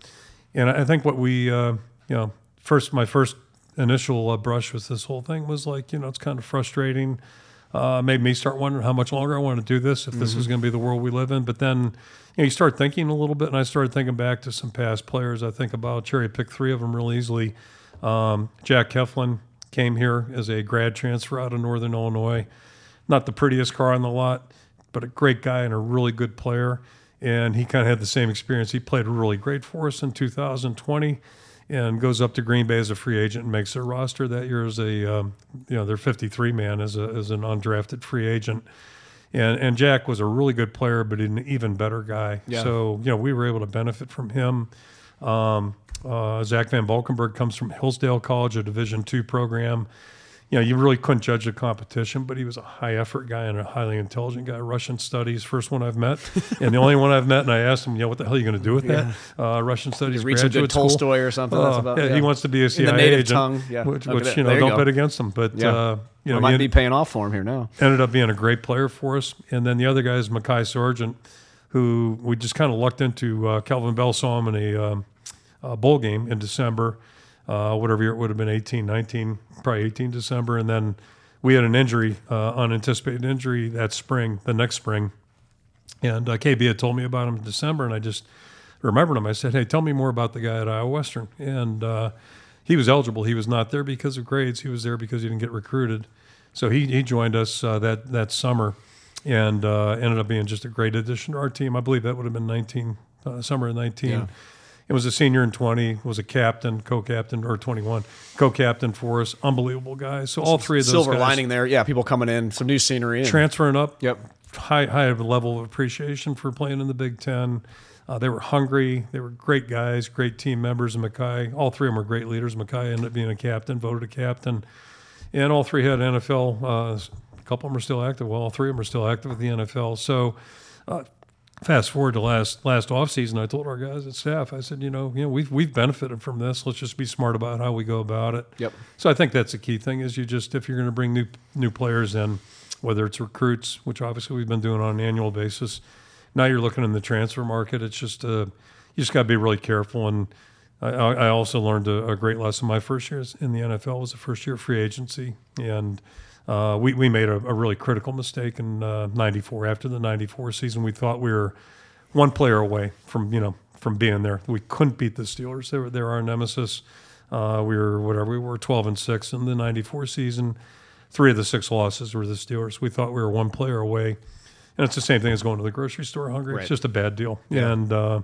And I think what we, uh, you know, first, my first initial uh, brush with this whole thing was like, you know, it's kind of frustrating. Uh, made me start wondering how much longer I want to do this, if this mm-hmm. is going to be the world we live in. But then you, know, you start thinking a little bit, and I started thinking back to some past players. I think about cherry pick three of them real easily. Um, Jack Heflin came here as a grad transfer out of Northern Illinois. Not the prettiest car on the lot, but a great guy and a really good player. And he kind of had the same experience. He played really great for us in 2020 and goes up to Green Bay as a free agent and makes their roster that year as a, um, you know, their 53 man as, a, as an undrafted free agent. And and Jack was a really good player, but an even better guy. Yeah. So you know we were able to benefit from him. Um, uh, Zach Van Valkenburg comes from Hillsdale College, a Division two program you know, you really couldn't judge the competition, but he was a high effort guy and a highly intelligent guy. Russian studies, first one I've met, [laughs] and the only one I've met. And I asked him, you know, what the hell are you going to do with yeah. that? Uh, Russian studies, some good school. Tolstoy or something. Uh, about, yeah, yeah, he wants to be a CIA agent, tongue. Yeah. which, which you know, don't bet against him. But yeah. uh, you know, might be paying off for him here now. Ended up being a great player for us. And then the other guy is Mekhi Sargent, who we just kind of lucked into. Uh, Kelvin Bell saw him in a, um, a bowl game in December. Uh, whatever year it would have been 18, 19, probably 18 December, and then we had an injury, uh, unanticipated injury that spring, the next spring. And uh, KB had told me about him in December, and I just remembered him. I said, Hey, tell me more about the guy at Iowa Western. And uh, he was eligible. He was not there because of grades, he was there because he didn't get recruited. So he, he joined us uh, that, that summer and uh, ended up being just a great addition to our team. I believe that would have been 19, uh, summer of 19. Yeah. It was a senior in 20, was a captain, co-captain, or 21, co-captain for us. Unbelievable guys. So all three of those silver guys, lining there. Yeah, people coming in, some new scenery, and, transferring up. Yep, high high level of appreciation for playing in the Big Ten. Uh, they were hungry. They were great guys, great team members. And Mekhi, all three of them were great leaders. Mekhi ended up being a captain, voted a captain, and all three had NFL. Uh, a couple of them are still active. Well, all three of them are still active with the NFL. So. Uh, fast forward to last last off season, I told our guys at staff, I said, you know, you know, we've we've benefited from this. Let's just be smart about how we go about it. Yep. So I think that's the key thing is you just if you're going to bring new new players in, whether it's recruits, which obviously we've been doing on an annual basis. Now you're looking in the transfer market. It's just uh, you just got to be really careful. And I, I also learned a, a great lesson. My first year in the NFL was the first year of free agency, and uh, we, we made a, a, really critical mistake in uh, 94. After the 94 season, we thought we were one player away from, you know, from being there. We couldn't beat the Steelers. They were, they were our nemesis. Uh, we were, whatever, we were 12 and 6 in the 94 season. Three of the six losses were the Steelers. We thought we were one player away. And it's the same thing as going to the grocery store hungry. Right. It's just a bad deal. Yeah. And uh,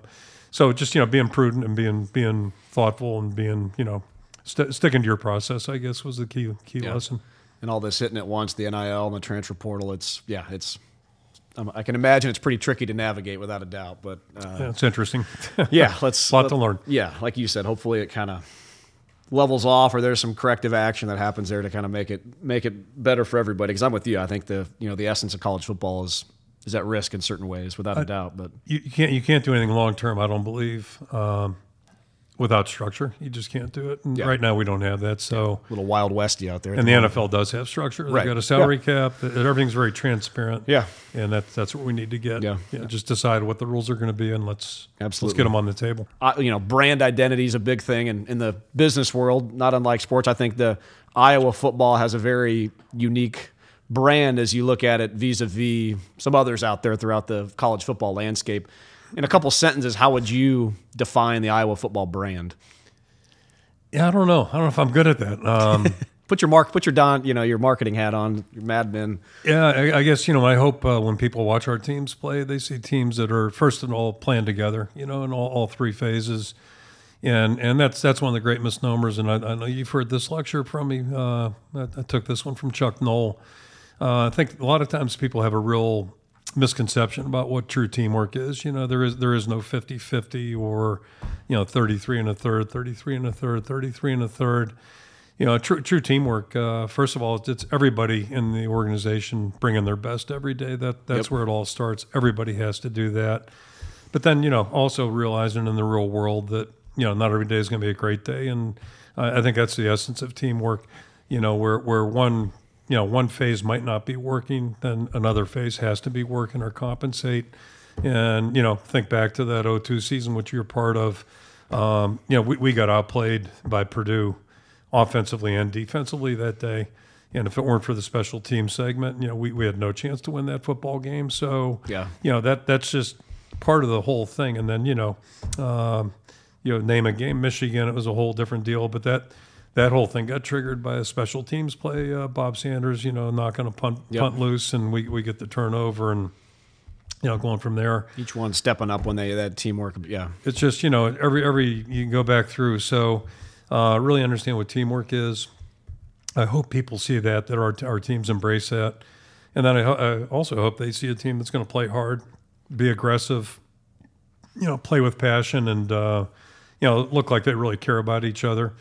so just, you know, being prudent and being, being thoughtful and being, you know, st- sticking to your process, I guess, was the key, key yeah. lesson and all this hitting at once, the NIL and the transfer portal. It's yeah, it's. Um, I can imagine it's pretty tricky to navigate without a doubt, but uh, it's interesting. [laughs] yeah, let's a [laughs] lot let, to learn. Yeah, like you said, hopefully it kind of levels off, or there's some corrective action that happens there to kind of make it make it better for everybody. Because I'm with you, I think the you know the essence of college football is is at risk in certain ways, without uh, a doubt. But you, you, can't you can't do anything long term. I don't believe. Um, without structure. You just can't do it. Yeah. right now we don't have that. So A little wild westy out there. and the moment. NFL does have structure. They've Right. got a salary cap. Everything's very transparent. Yeah. And that's that's what we need to get. Yeah. Just decide what the rules are going to be and let's Absolutely. let's get them on the table. uh, you know, brand identity is a big thing in, in the business world, not unlike sports. I think the Iowa football has a very unique brand as you look at it vis-a-vis some others out there throughout the college football landscape. In a couple sentences, how would you define the Iowa football brand? Yeah, I don't know. I don't know if I'm good at that. Um, [laughs] Put your mark, put your don, you know, your marketing hat on, your Mad Men. Yeah, I, I guess you know. I hope uh, when people watch our teams play, they see teams that are first and all playing together. You know, in all, all three phases, and and that's that's one of the great misnomers. And I, I know you've heard this lecture from me. Uh, I, I took this one from Chuck Noll. Uh, I think a lot of times people have a real misconception about what true teamwork is. You know, there is there is no 50-50 or you know 33 and a third, 33 and a third, 33 and a third you know, true true teamwork. Uh, first of all, it's, it's everybody in the organization bringing their best every day. That that's Yep. where it all starts. Everybody has to do that. But then, you know, also realizing in the real world that you know not every day is going to be a great day, and I I think that's the essence of teamwork. You know, where where one you know one phase might not be working, then another phase has to be working or compensate. And you know, think back to that 02 season, which you're part of. Um, you know, we, we got outplayed by Purdue offensively and defensively that day. And if it weren't for the special team segment, you know, we, we had no chance to win that football game. So, Yeah. you know, that that's just part of the whole thing. And then, you know, um, you know, name a game, Michigan, it was a whole different deal. But that that whole thing got triggered by a special teams play. Uh, Bob Sanders, you know, knocking a punt Yep. punt loose, and we, we get the turnover, and you know, going from there Each one stepping up when they that teamwork. Yeah, it's just you know every every you can go back through so uh, really understand what teamwork is i hope people see that that our, our teams embrace that and then I, ho- I also hope they see a team that's going to play hard be aggressive you know play with passion and uh, you know look like they really care about each other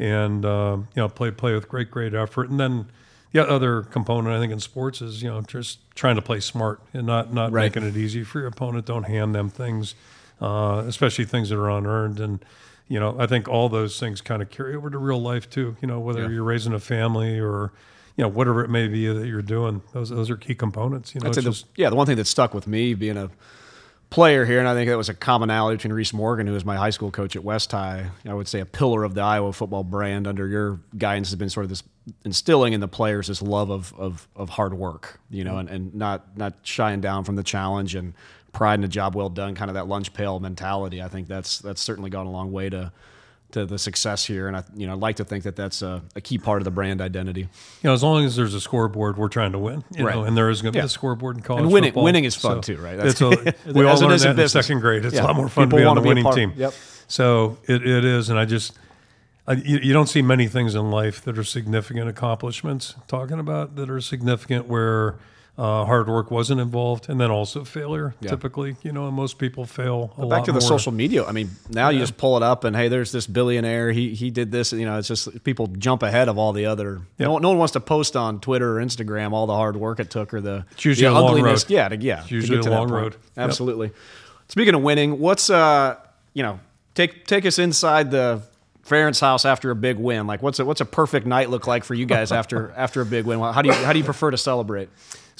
and uh, you know play play with great great effort and then the other component I think in sports is you know just trying to play smart and not not Right. making it easy for your opponent. Don't hand them things, uh, especially things that are unearned. And you know I think all those things kind of carry over to real life too. You know whether Yeah. you're raising a family or you know whatever it may be that you're doing. Those those are key components. You know it's the, yeah, the one thing that stuck with me being a player here, and I think that was a commonality between Reese Morgan, who was my high school coach at West High. I would say a pillar of the Iowa football brand under your guidance has been sort of this instilling in the players this love of of, of hard work, you know, mm-hmm. and, and not not shying down from the challenge and pride in a job well done, kind of that lunch pail mentality. I think that's that's certainly gone a long way to to the success here, and I you know I'd like to think that that's a, a key part of the brand identity. you know as long as there's a scoreboard, we're trying to win. You Right. know, and there is going to Yeah. be a scoreboard in college And winning- football. winning is fun too, right? It's That's- a, [laughs] we all learned in that in business. second grade. It's Yeah. a lot more fun People to be on the be winning team. Yep. So it, it is, and I just I, you, you don't see many things in life that are significant accomplishments. Talking about that are significant where uh, hard work wasn't involved, and then also failure. Yeah. Typically, you know, and most people fail a lot back to the more. social media. I mean, now you just pull it up and hey, there's this billionaire. He he did this. You know, it's just people jump ahead of all the other. No, no one wants to post on Twitter or Instagram all the hard work it took or the It's usually the a long road. Yeah, to, yeah. It's to usually get to a long road. Yep. Absolutely. Speaking of winning, what's uh you know take take us inside the Ferentz house after a big win. Like what's a what's a perfect night look like for you guys after [laughs] after a big win? How do you how do you prefer to celebrate?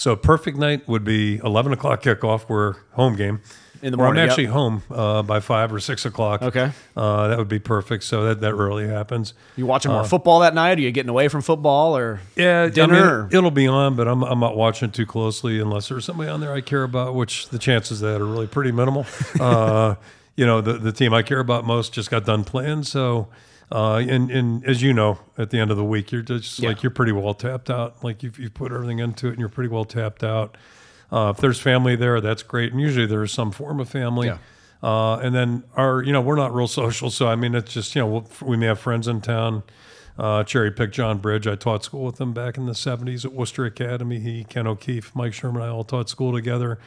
So a perfect night would be 11 o'clock kickoff. We're home game. In the Or morning, I'm yep. actually home uh, by five or six o'clock. Okay. Uh, that would be perfect. So that, that rarely happens. You watching more football that night? Are you getting away from football or Uh, Yeah, dinner? I mean, it'll be on, but I'm, I'm not watching it too closely unless there's somebody on there I care about, which the chances of that are really pretty minimal. [laughs] uh, you know, the, the team I care about most just got done playing. So, uh, and, and as you know, at the end of the week, you're just Yeah. like, you're pretty well tapped out. Like you've, you've put everything into it and you're pretty well tapped out. Uh, if there's family there, that's great. And usually there's some form of family. Yeah. Uh, and then our, you know, we're not real [laughs] social. So, I mean, it's just, you know, we'll, we may have friends in town. Uh, cherry picked John Bridge. I taught school with him back in the 70s at Worcester Academy. He, Ken O'Keefe, Mike Sherman, I all taught school together.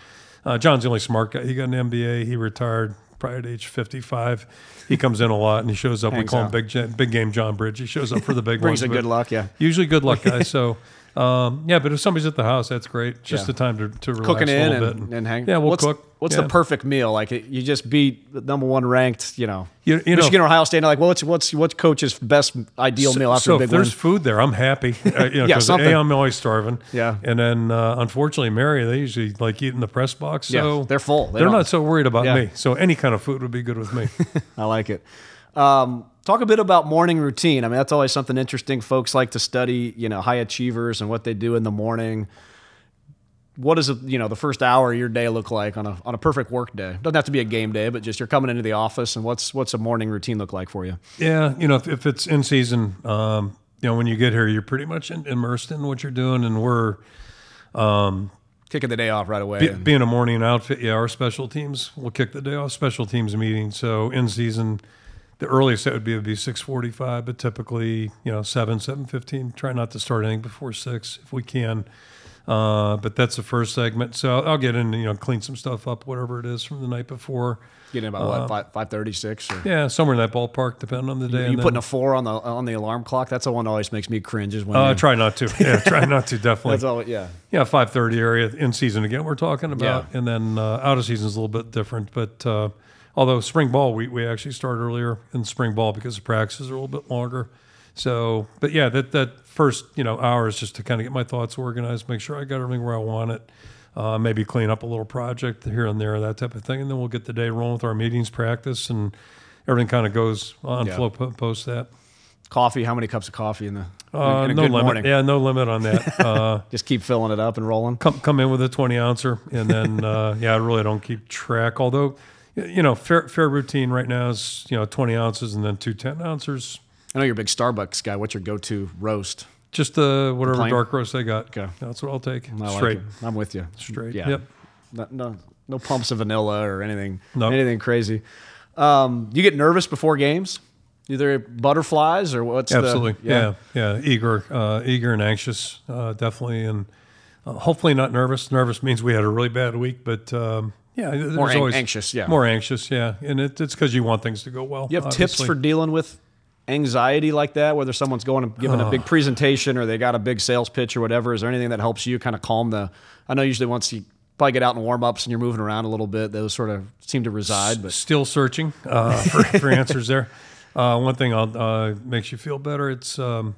Uh, John's the only smart guy. He got an MBA. He retired probably at age 55. He comes in a lot and he shows up. we Hangs call him. Big, Big Game John Bridge. He shows up for the big [laughs] brings ones. a good luck? Yeah. Usually good luck guy. So, [laughs] Um, yeah, but if somebody's at the house, that's great. Just Yeah. the time to, to relax Cooking a in little and, bit and hang. Yeah, we'll what's, cook. What's Yeah. the perfect meal? Like it- you just beat the number one ranked, you know, You- you know- Michigan or Ohio State. And they're like, well, what's what's what's coach's best ideal meal after so a big if there's win? food there, I'm happy. [laughs] Uh, you know, Yeah, 'cause, something. A, I'm always starving. Yeah. And then, uh, unfortunately, Mary, they usually like eating the press box. Yeah, So they're full. They They are don't- not so worried about Yeah. me. So any kind of food would be good with me. [laughs] I like it. Um, talk a bit about morning routine. I mean, that's always something interesting. Folks like to study, you know, high achievers and what they do in the morning. What does you know the first hour of your day look like on a on a perfect work day? Doesn't have to be a game day, but just you're coming into the office and what's what's a morning routine look like for you? Yeah, you know, if, if it's in season, um, you know, when you get here, you're pretty much in, immersed in what you're doing, and we're um, Kicking the day off right away. be, and- being a morning outfit. Yeah, our special teams will kick the day off. Special teams meeting. So in season, the earliest that would be would be six forty five, but typically you know seven seven fifteen. Try not to start anything before six if we can. Uh, but that's the first segment. So I'll get in, you know, clean some stuff up, whatever it is from the night before. Get in about what five five thirty six. Or Yeah, somewhere in that ballpark, depending on the day. you and then- putting a four on the on the alarm clock? That's the one that always makes me cringe. Is when Uh, you- try not to. Yeah, try [laughs] not to. Definitely. that's all. Yeah. Yeah, five thirty area in season again. We're talking about, Yeah. and then uh, out of season is a little bit different. But uh, although spring ball, we, we actually start earlier in spring ball because the practices are a little bit longer. So, but yeah, that that first you know hour is just to kind of get my thoughts organized, make sure I got everything where I want it. Uh, maybe clean up a little project here and there, that type of thing, and then we'll get the day rolling with our meetings, practice, and everything kind of goes on Yeah. flow po- post that. Coffee. How many cups of coffee in the Uh, in a no good limit. morning? Yeah, no limit on that. [laughs] Uh, Just keep filling it up and rolling. come come in with a 20 ouncer and then uh, [laughs] yeah i really don't keep track although you know fair fair routine right now is you know 20 ounces and then two 10 ounces I know you're a big Starbucks guy. What's your go-to roast? just uh, whatever dark roast i got Okay. that's what i'll take I like straight it. I'm with you. straight Yeah. yep No, no, no pumps of vanilla or anything. No. Anything crazy. Um, you get nervous before games? Either butterflies or what's absolutely the yeah yeah, eager uh, eager and anxious uh, definitely and uh, hopefully not nervous nervous means we had a really bad week but um, yeah More ang- always anxious, yeah. more anxious yeah and it, it's because you want things to go well You have tips for dealing with anxiety like that, whether someone's going and giving a big [sighs] presentation or they got a big sales pitch or whatever. Is there anything that helps you kind of calm the? I know usually once you probably get out in warm ups and you're moving around a little bit, those sort of seem to reside. But still searching uh, [laughs] for, for answers there. Uh, one thing I'll, uh, makes you feel better. It's um,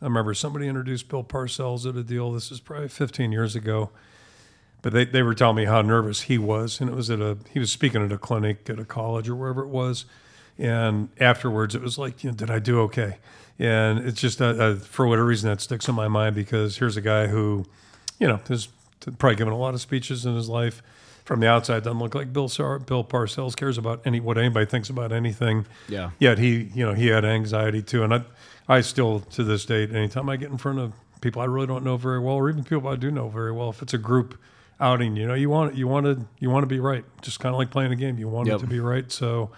I remember somebody introduced Bill Parcells at a deal. This is probably 15 years ago, but they, they were telling me how nervous he was, and it was at a he was speaking at a clinic at a college or wherever it was, and afterwards it was like, you know, did I do okay? And it's just uh, uh, for whatever reason that sticks in my mind because here's a guy who, you know, has probably given a lot of speeches in his life from the outside doesn't look like Bill Sar- Bill Parcells cares about any what anybody thinks about anything. Yeah. Yet he, you know, he had anxiety too, and I, I still to this date, anytime I get in front of people I really don't know very well, or even people I do know very well, if it's a group outing, you know, you want you want to you want to be right, just kind of like playing a game, you want Yep. it to be right. So,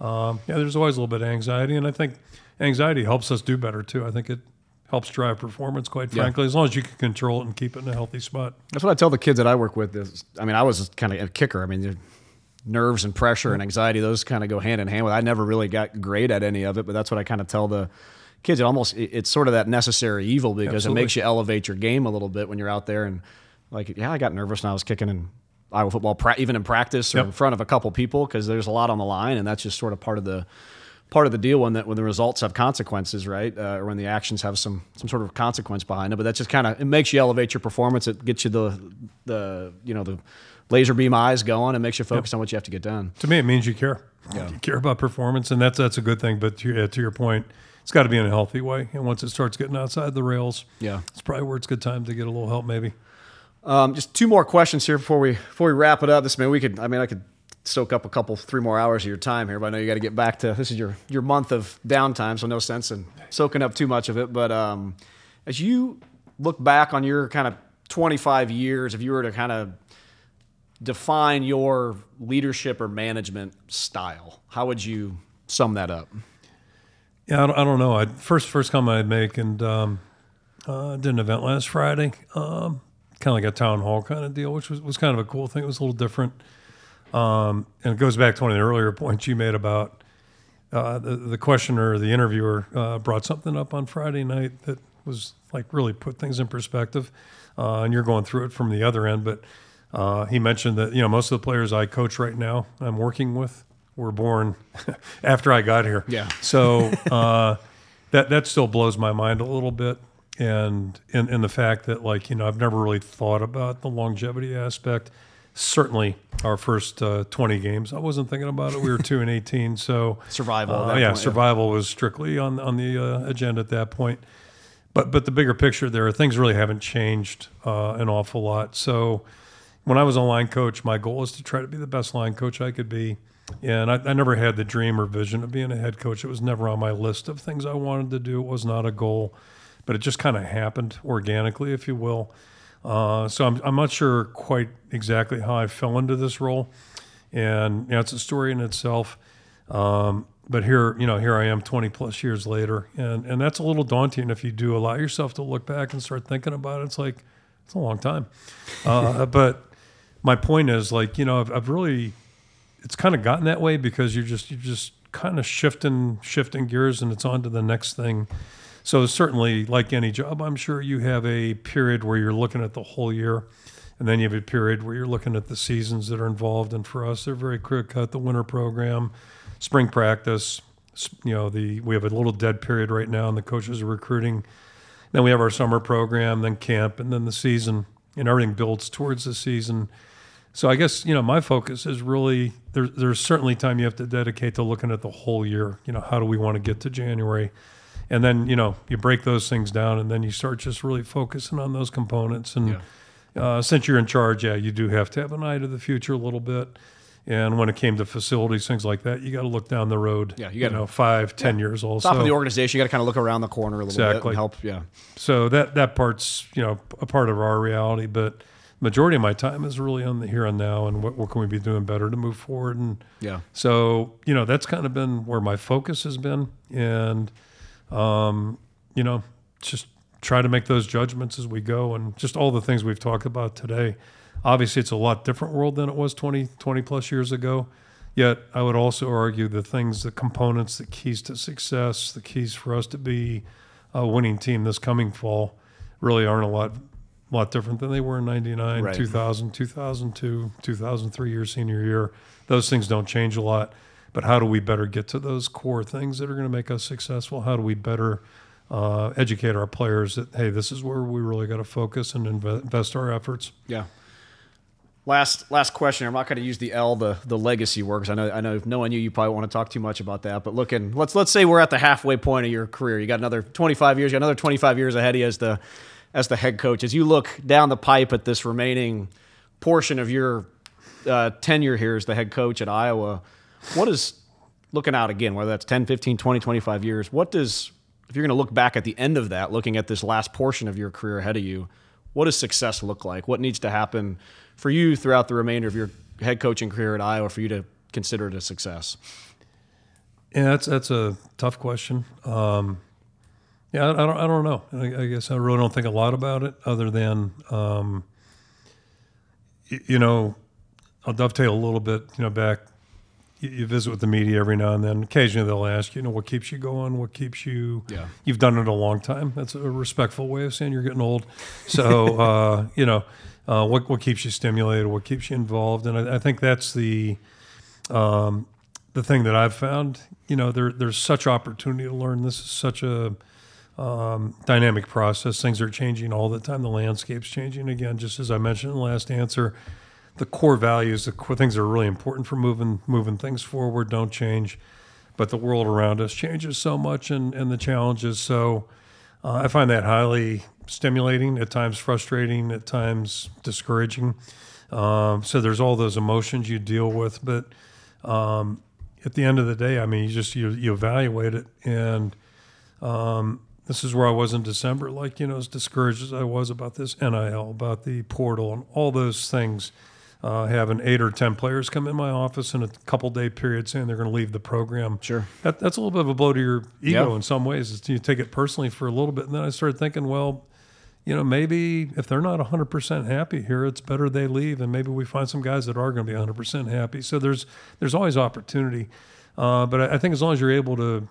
um, yeah, there's always a little bit of anxiety, and I think anxiety helps us do better too. I think it helps drive performance, quite Yeah. frankly, as long as you can control it and keep it in a healthy spot. That's what I tell the kids that I work with. Is I mean, I was kind of a kicker. I mean, nerves and pressure and anxiety; those kind of go hand in hand. With I never really got great at any of it, but that's what I kind of tell the kids. It almost it- it's sort of that necessary evil because Absolutely. it makes you elevate your game a little bit when you're out there. And like, yeah, I got nervous when I was kicking in Iowa football, pra- even in practice or Yep. in front of a couple people because there's a lot on the line, and that's just sort of part of the part of the deal when that when the results have consequences, right? Uh, or when the actions have some some sort of consequence behind it. But that just kind of it makes you elevate your performance. It gets you the the you know the laser beam eyes going. and makes you focus on what you have to get done. To me, it means you care. You care about performance, and that's that's a good thing. But to, uh, to your point, it's got to be in a healthy way. And once it starts getting outside the rails, Yeah. it's probably where it's a good time to get a little help, maybe. Um, just two more questions here before we before we wrap it up. This man, we could. I mean, I could soak up a couple, three more hours of your time here, but I know you got to get back to this is your your month of downtime, so no sense in soaking up too much of it. But um, as you look back on your kind of 25 years, if you were to kind of define your leadership or management style, how would you sum that up? Yeah, I don't, I don't know. I first first comment I'd make, and um, uh, did an event last Friday, um, kind of like a town hall kind of deal, which was, was kind of a cool thing. It was a little different, um, and it goes back to one of the earlier points you made about uh, the the questioner, the interviewer, uh, brought something up on Friday night that was like really put things in perspective. Uh, and you're going through it from the other end, but uh, he mentioned that you know most of the players I coach right now, I'm working with, were born [laughs] after I got here. Yeah. So uh, that that still blows my mind a little bit, and in in the fact that like you know I've never really thought about the longevity aspect. Certainly, our first uh, 20 games, I wasn't thinking about it. We were [laughs] two and 18, so Survival. uh, yeah, point, survival was strictly on on the uh, agenda at that point. But but the bigger picture there, things really haven't changed uh, an awful lot. So when I was a line coach, my goal was to try to be the best line coach I could be. And I, I never had the dream or vision of being a head coach. It was never on my list of things I wanted to do. It was not a goal, but it just kind of happened organically, if you will. Uh, so I'm, I'm not sure quite exactly how I fell into this role. And you know, it's a story in itself. Um, but here, you know, here I am 20 plus years later. And, and that's a little daunting if you do allow yourself to look back and start thinking about it. It's like, it's a long time. Uh, [laughs] but my point is like, you know, I've, I've really, it's kind of gotten that way because you're just, you're just kind of shifting, shifting gears and it's on to the next thing. So certainly like any job, I'm sure you have a period where you're looking at the whole year and then you have a period where you're looking at the seasons that are involved. And for us, they're very clear cut, the winter program, spring practice, you know, the, we have a little dead period right now and the coaches are recruiting. Then we have our summer program, then camp, and then the season, and everything builds towards the season. So I guess you know my focus is really there, there's certainly time you have to dedicate to looking at the whole year. You know, how do we want to get to January, and then you know you break those things down, and then you start just really focusing on those components. And uh, since you're in charge, yeah, you do have to have an eye to the future a little bit. And when it came to facilities, things like that, you got to look down the road. Yeah, you gotta- know five, ten years also. Top of the organization, you got to kind of look around the corner a little bit Exactly. and help. Yeah. So that that part's you know a part of our reality, but majority of my time is really on the here and now, and what, what can we be doing better to move forward. And Yeah. so you know that's kind of been where my focus has been, and um, you know just try to make those judgments as we go, and just all the things we've talked about today. Obviously, it's a lot different world than it was 20, 20 plus years ago. Yet, I would also argue the things, the components, the keys to success, the keys for us to be a winning team this coming fall really aren't a lot lot different than they were in 99, Right. 2000, 2002, 2003 your senior year. Those things don't change a lot. But how do we better get to those core things that are going to make us successful? How do we better uh, educate our players that, hey, this is where we really got to focus and inve- invest our efforts? Yeah. Last last question. I'm not going to use the L, the the legacy work, 'cause I know I know knowing you, you probably want to talk too much about that. But looking, let's let's say we're at the halfway point of your career. You got another 25 years. You got another 25 years ahead of you as the as the head coach. As you look down the pipe at this remaining portion of your uh, tenure here as the head coach at Iowa, what is looking out again? Whether that's 10, 15, 20, 25 years. What does if you're going to look back at the end of that, looking at this last portion of your career ahead of you, what does success look like? What needs to happen for you throughout the remainder of your head coaching career at Iowa for you to consider it a success? Yeah, that's that's a tough question. Um, yeah, I, I don't I don't know. I, I guess I really don't think a lot about it, other than um, you know, I'll dovetail a little bit. You know, back you, you visit with the media every now and then. Occasionally, they'll ask you know what keeps you going, what keeps you. Yeah. You've done it a long time. That's a respectful way of saying you're getting old. So [laughs] uh, you know, uh, what what keeps you stimulated, what keeps you involved, and I, I think that's the um, the thing that I've found, you know, there, there's such opportunity to learn. This is such a um, dynamic process. Things are changing all the time. The landscape's changing again. Just as I mentioned in the last answer, the core values, the core things that are really important for moving moving things forward, don't change. But the world around us changes so much, and and the challenges. So uh, I find that highly stimulating. At times frustrating. At times discouraging. Um, so there's all those emotions you deal with, but um, at the end of the day, I mean, you just you, you evaluate it, and um, this is where I was in December. Like you know, as discouraged as I was about this NIL, about the portal, and all those things. Uh, having eight or ten players come in my office in a couple day period saying they're going to leave the program. Sure. that, that's a little bit of a blow to your ego Yeah. in some ways. You take it personally for a little bit, and then I started thinking, well, you know, maybe if they're not 100% happy here, it's better they leave, and maybe we find some guys that are going to be 100% happy. So there's there's always opportunity, uh, but I, I think as long as you're able to,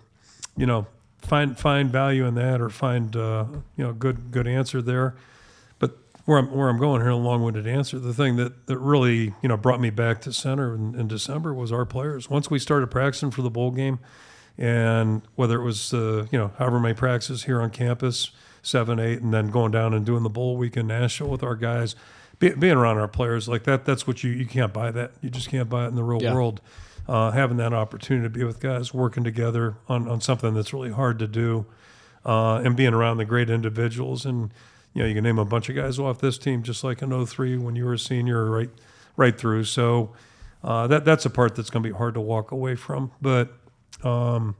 you know, find find value in that or find uh, you know good good answer there. Where I'm where I'm going here, a long-winded answer. The thing that that really you know brought me back to center in, in December was our players. Once we started practicing for the bowl game, and whether it was uh, you know however many practices here on campus, seven, eight, and then going down and doing the bowl week in Nashville with our guys, be, being around our players like that. That's what you you can't buy that. You just can't buy it in the real Yeah. world uh, having that opportunity to be with guys working together on, on something that's really hard to do uh, and being around the great individuals and you know you can name a bunch of guys off this team just like in 03 when you were a senior right right through. So uh, that that's a part that's going to be hard to walk away from. But um,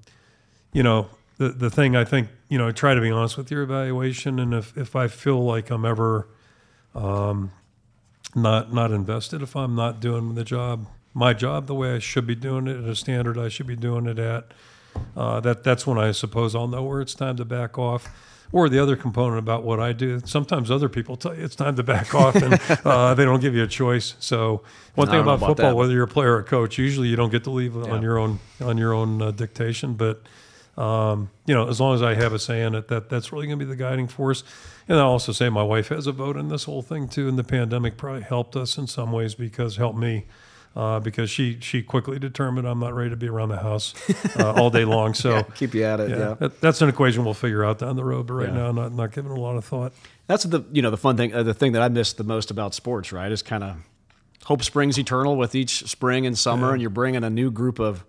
you know the the thing I think you know I try to be honest with your evaluation and if if I feel like I'm ever um, not not invested if I'm not doing the job my job the way I should be doing it at a standard I should be doing it at uh, that that's when I suppose I'll know where it's time to back off or the other component about what I do sometimes other people tell you it's time to back off and [laughs] uh, they don't give you a choice so one thing about, about football that. whether you're a player or a coach usually you don't get to leave Yeah. on your own on your own uh, dictation but um, you know, as long as I have a say in it, that that's really going to be the guiding force. And I'll also say my wife has a vote in this whole thing too. And the pandemic probably helped us in some ways because helped me. Uh, because she she quickly determined I'm not ready to be around the house uh, all day long. [laughs] So keep you at it. yeah, yeah. that, that's an equation we'll figure out down the road. But right Yeah. now, not not giving a lot of thought. That's the you know the fun thing. Uh, the thing that I miss the most about sports, right, is kind of hope springs eternal with each spring and summer, and you're bringing a new group of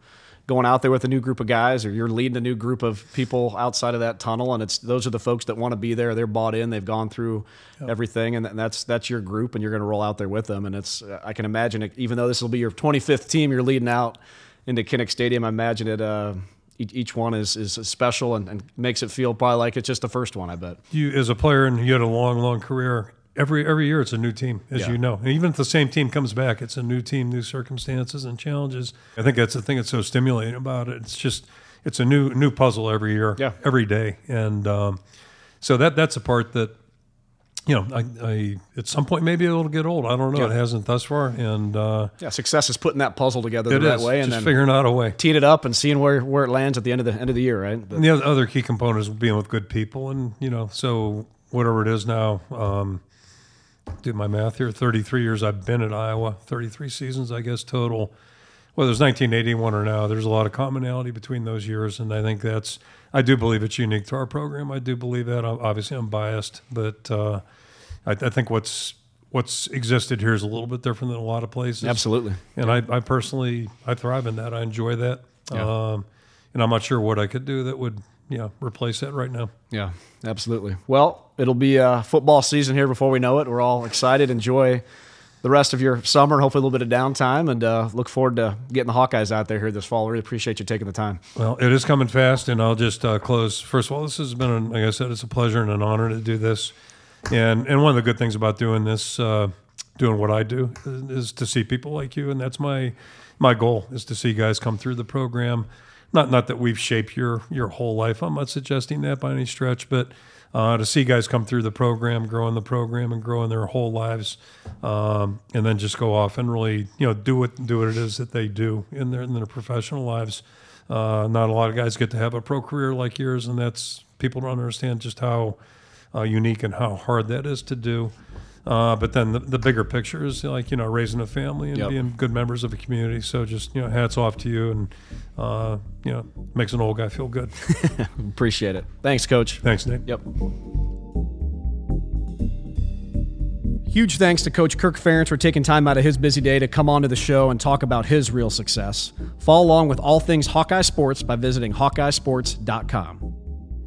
going out there with a new group of guys, or you're leading a new group of people outside of that tunnel, and it's those are the folks that want to be there. They're bought in. They've gone through everything, and that's that's your group, and you're going to roll out there with them. And it's I can imagine, it, even though this will be your 25th team, you're leading out into Kinnick Stadium. I imagine it. Uh, each, each one is is special and, and makes it feel probably like it's just the first one. I bet. You as a player, and you had a long, long career. Every every year, it's a new team, as Yeah. you know. And even if the same team comes back, it's a new team, new circumstances and challenges. I think that's the thing that's so stimulating about it. It's just it's a new new puzzle every year, Yeah. every day, and um, so that that's a part that you know. I, I at some point maybe it'll get old. I don't know. Yeah. It hasn't thus far, and uh, Yeah, success is putting that puzzle together the right is way, and then figuring out a way. teeing it up and seeing where, where it lands at the end of the end of the year, right? But- And the other- other key component is being with good people, and you know, so whatever it is now, um, do my math here. Thirty-three years I've been at Iowa. Thirty-three seasons, I guess total. Whether it's 1981 or now, there's a lot of commonality between those years, and I think that's. I do believe it's unique to our program. I do believe that. Obviously, I'm biased, but uh, I, I think what's what's existed here is a little bit different than a lot of places. Absolutely. And I, I personally, I thrive in that. I enjoy that. Yeah. Um, and I'm not sure what I could do that would, know, replace that right now. Yeah, absolutely. Well, it'll be uh, football season here before we know it. We're all excited. Enjoy the rest of your summer, hopefully a little bit of downtime, and uh, look forward to getting the Hawkeyes out there here this fall. Really appreciate you taking the time. Well, it is coming fast, and I'll just uh, close. First of all, this has been, an, like I said, it's a pleasure and an honor to do this. And and one of the good things about doing this, uh, doing what I do, is, is to see people like you, and that's my my goal is to see guys come through the program. Not not that we've shaped your your whole life. I'm not suggesting that by any stretch, but uh, to see guys come through the program, grow in the program, and grow in their whole lives, um, and then just go off and really you know do what do what it is that they do in their in their professional lives. Uh, not a lot of guys get to have a pro career like yours, and that's people don't understand just how uh, unique and how hard that is to do. Uh, but then the, the bigger picture is like you know raising a family and Yep. being good members of a community. So just you know hats off to you, and uh, you know makes an old guy feel good. [laughs] Appreciate it. Thanks, Coach. Thanks, Nick. Yep. Huge thanks to Coach Kirk Ferentz for taking time out of his busy day to come onto the show and talk about his real success. Follow along with all things Hawkeye Sports by visiting HawkeyeSports.com.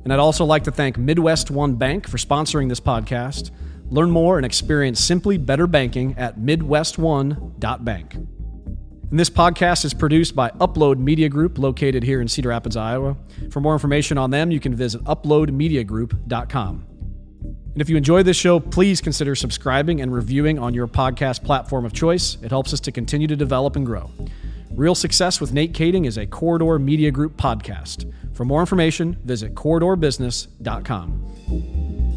And I'd also like to thank Midwest One Bank for sponsoring this podcast. Learn more and experience simply better banking at MidwestOne.bank. And this podcast is produced by Upload Media Group, located here in Cedar Rapids, Iowa. For more information on them, you can visit uploadmediagroup.com. And if you enjoy this show, please consider subscribing and reviewing on your podcast platform of choice. It helps us to continue to develop and grow. Real Success with Nate Kaeding is a Corridor Media Group podcast. For more information, visit corridorbusiness.com.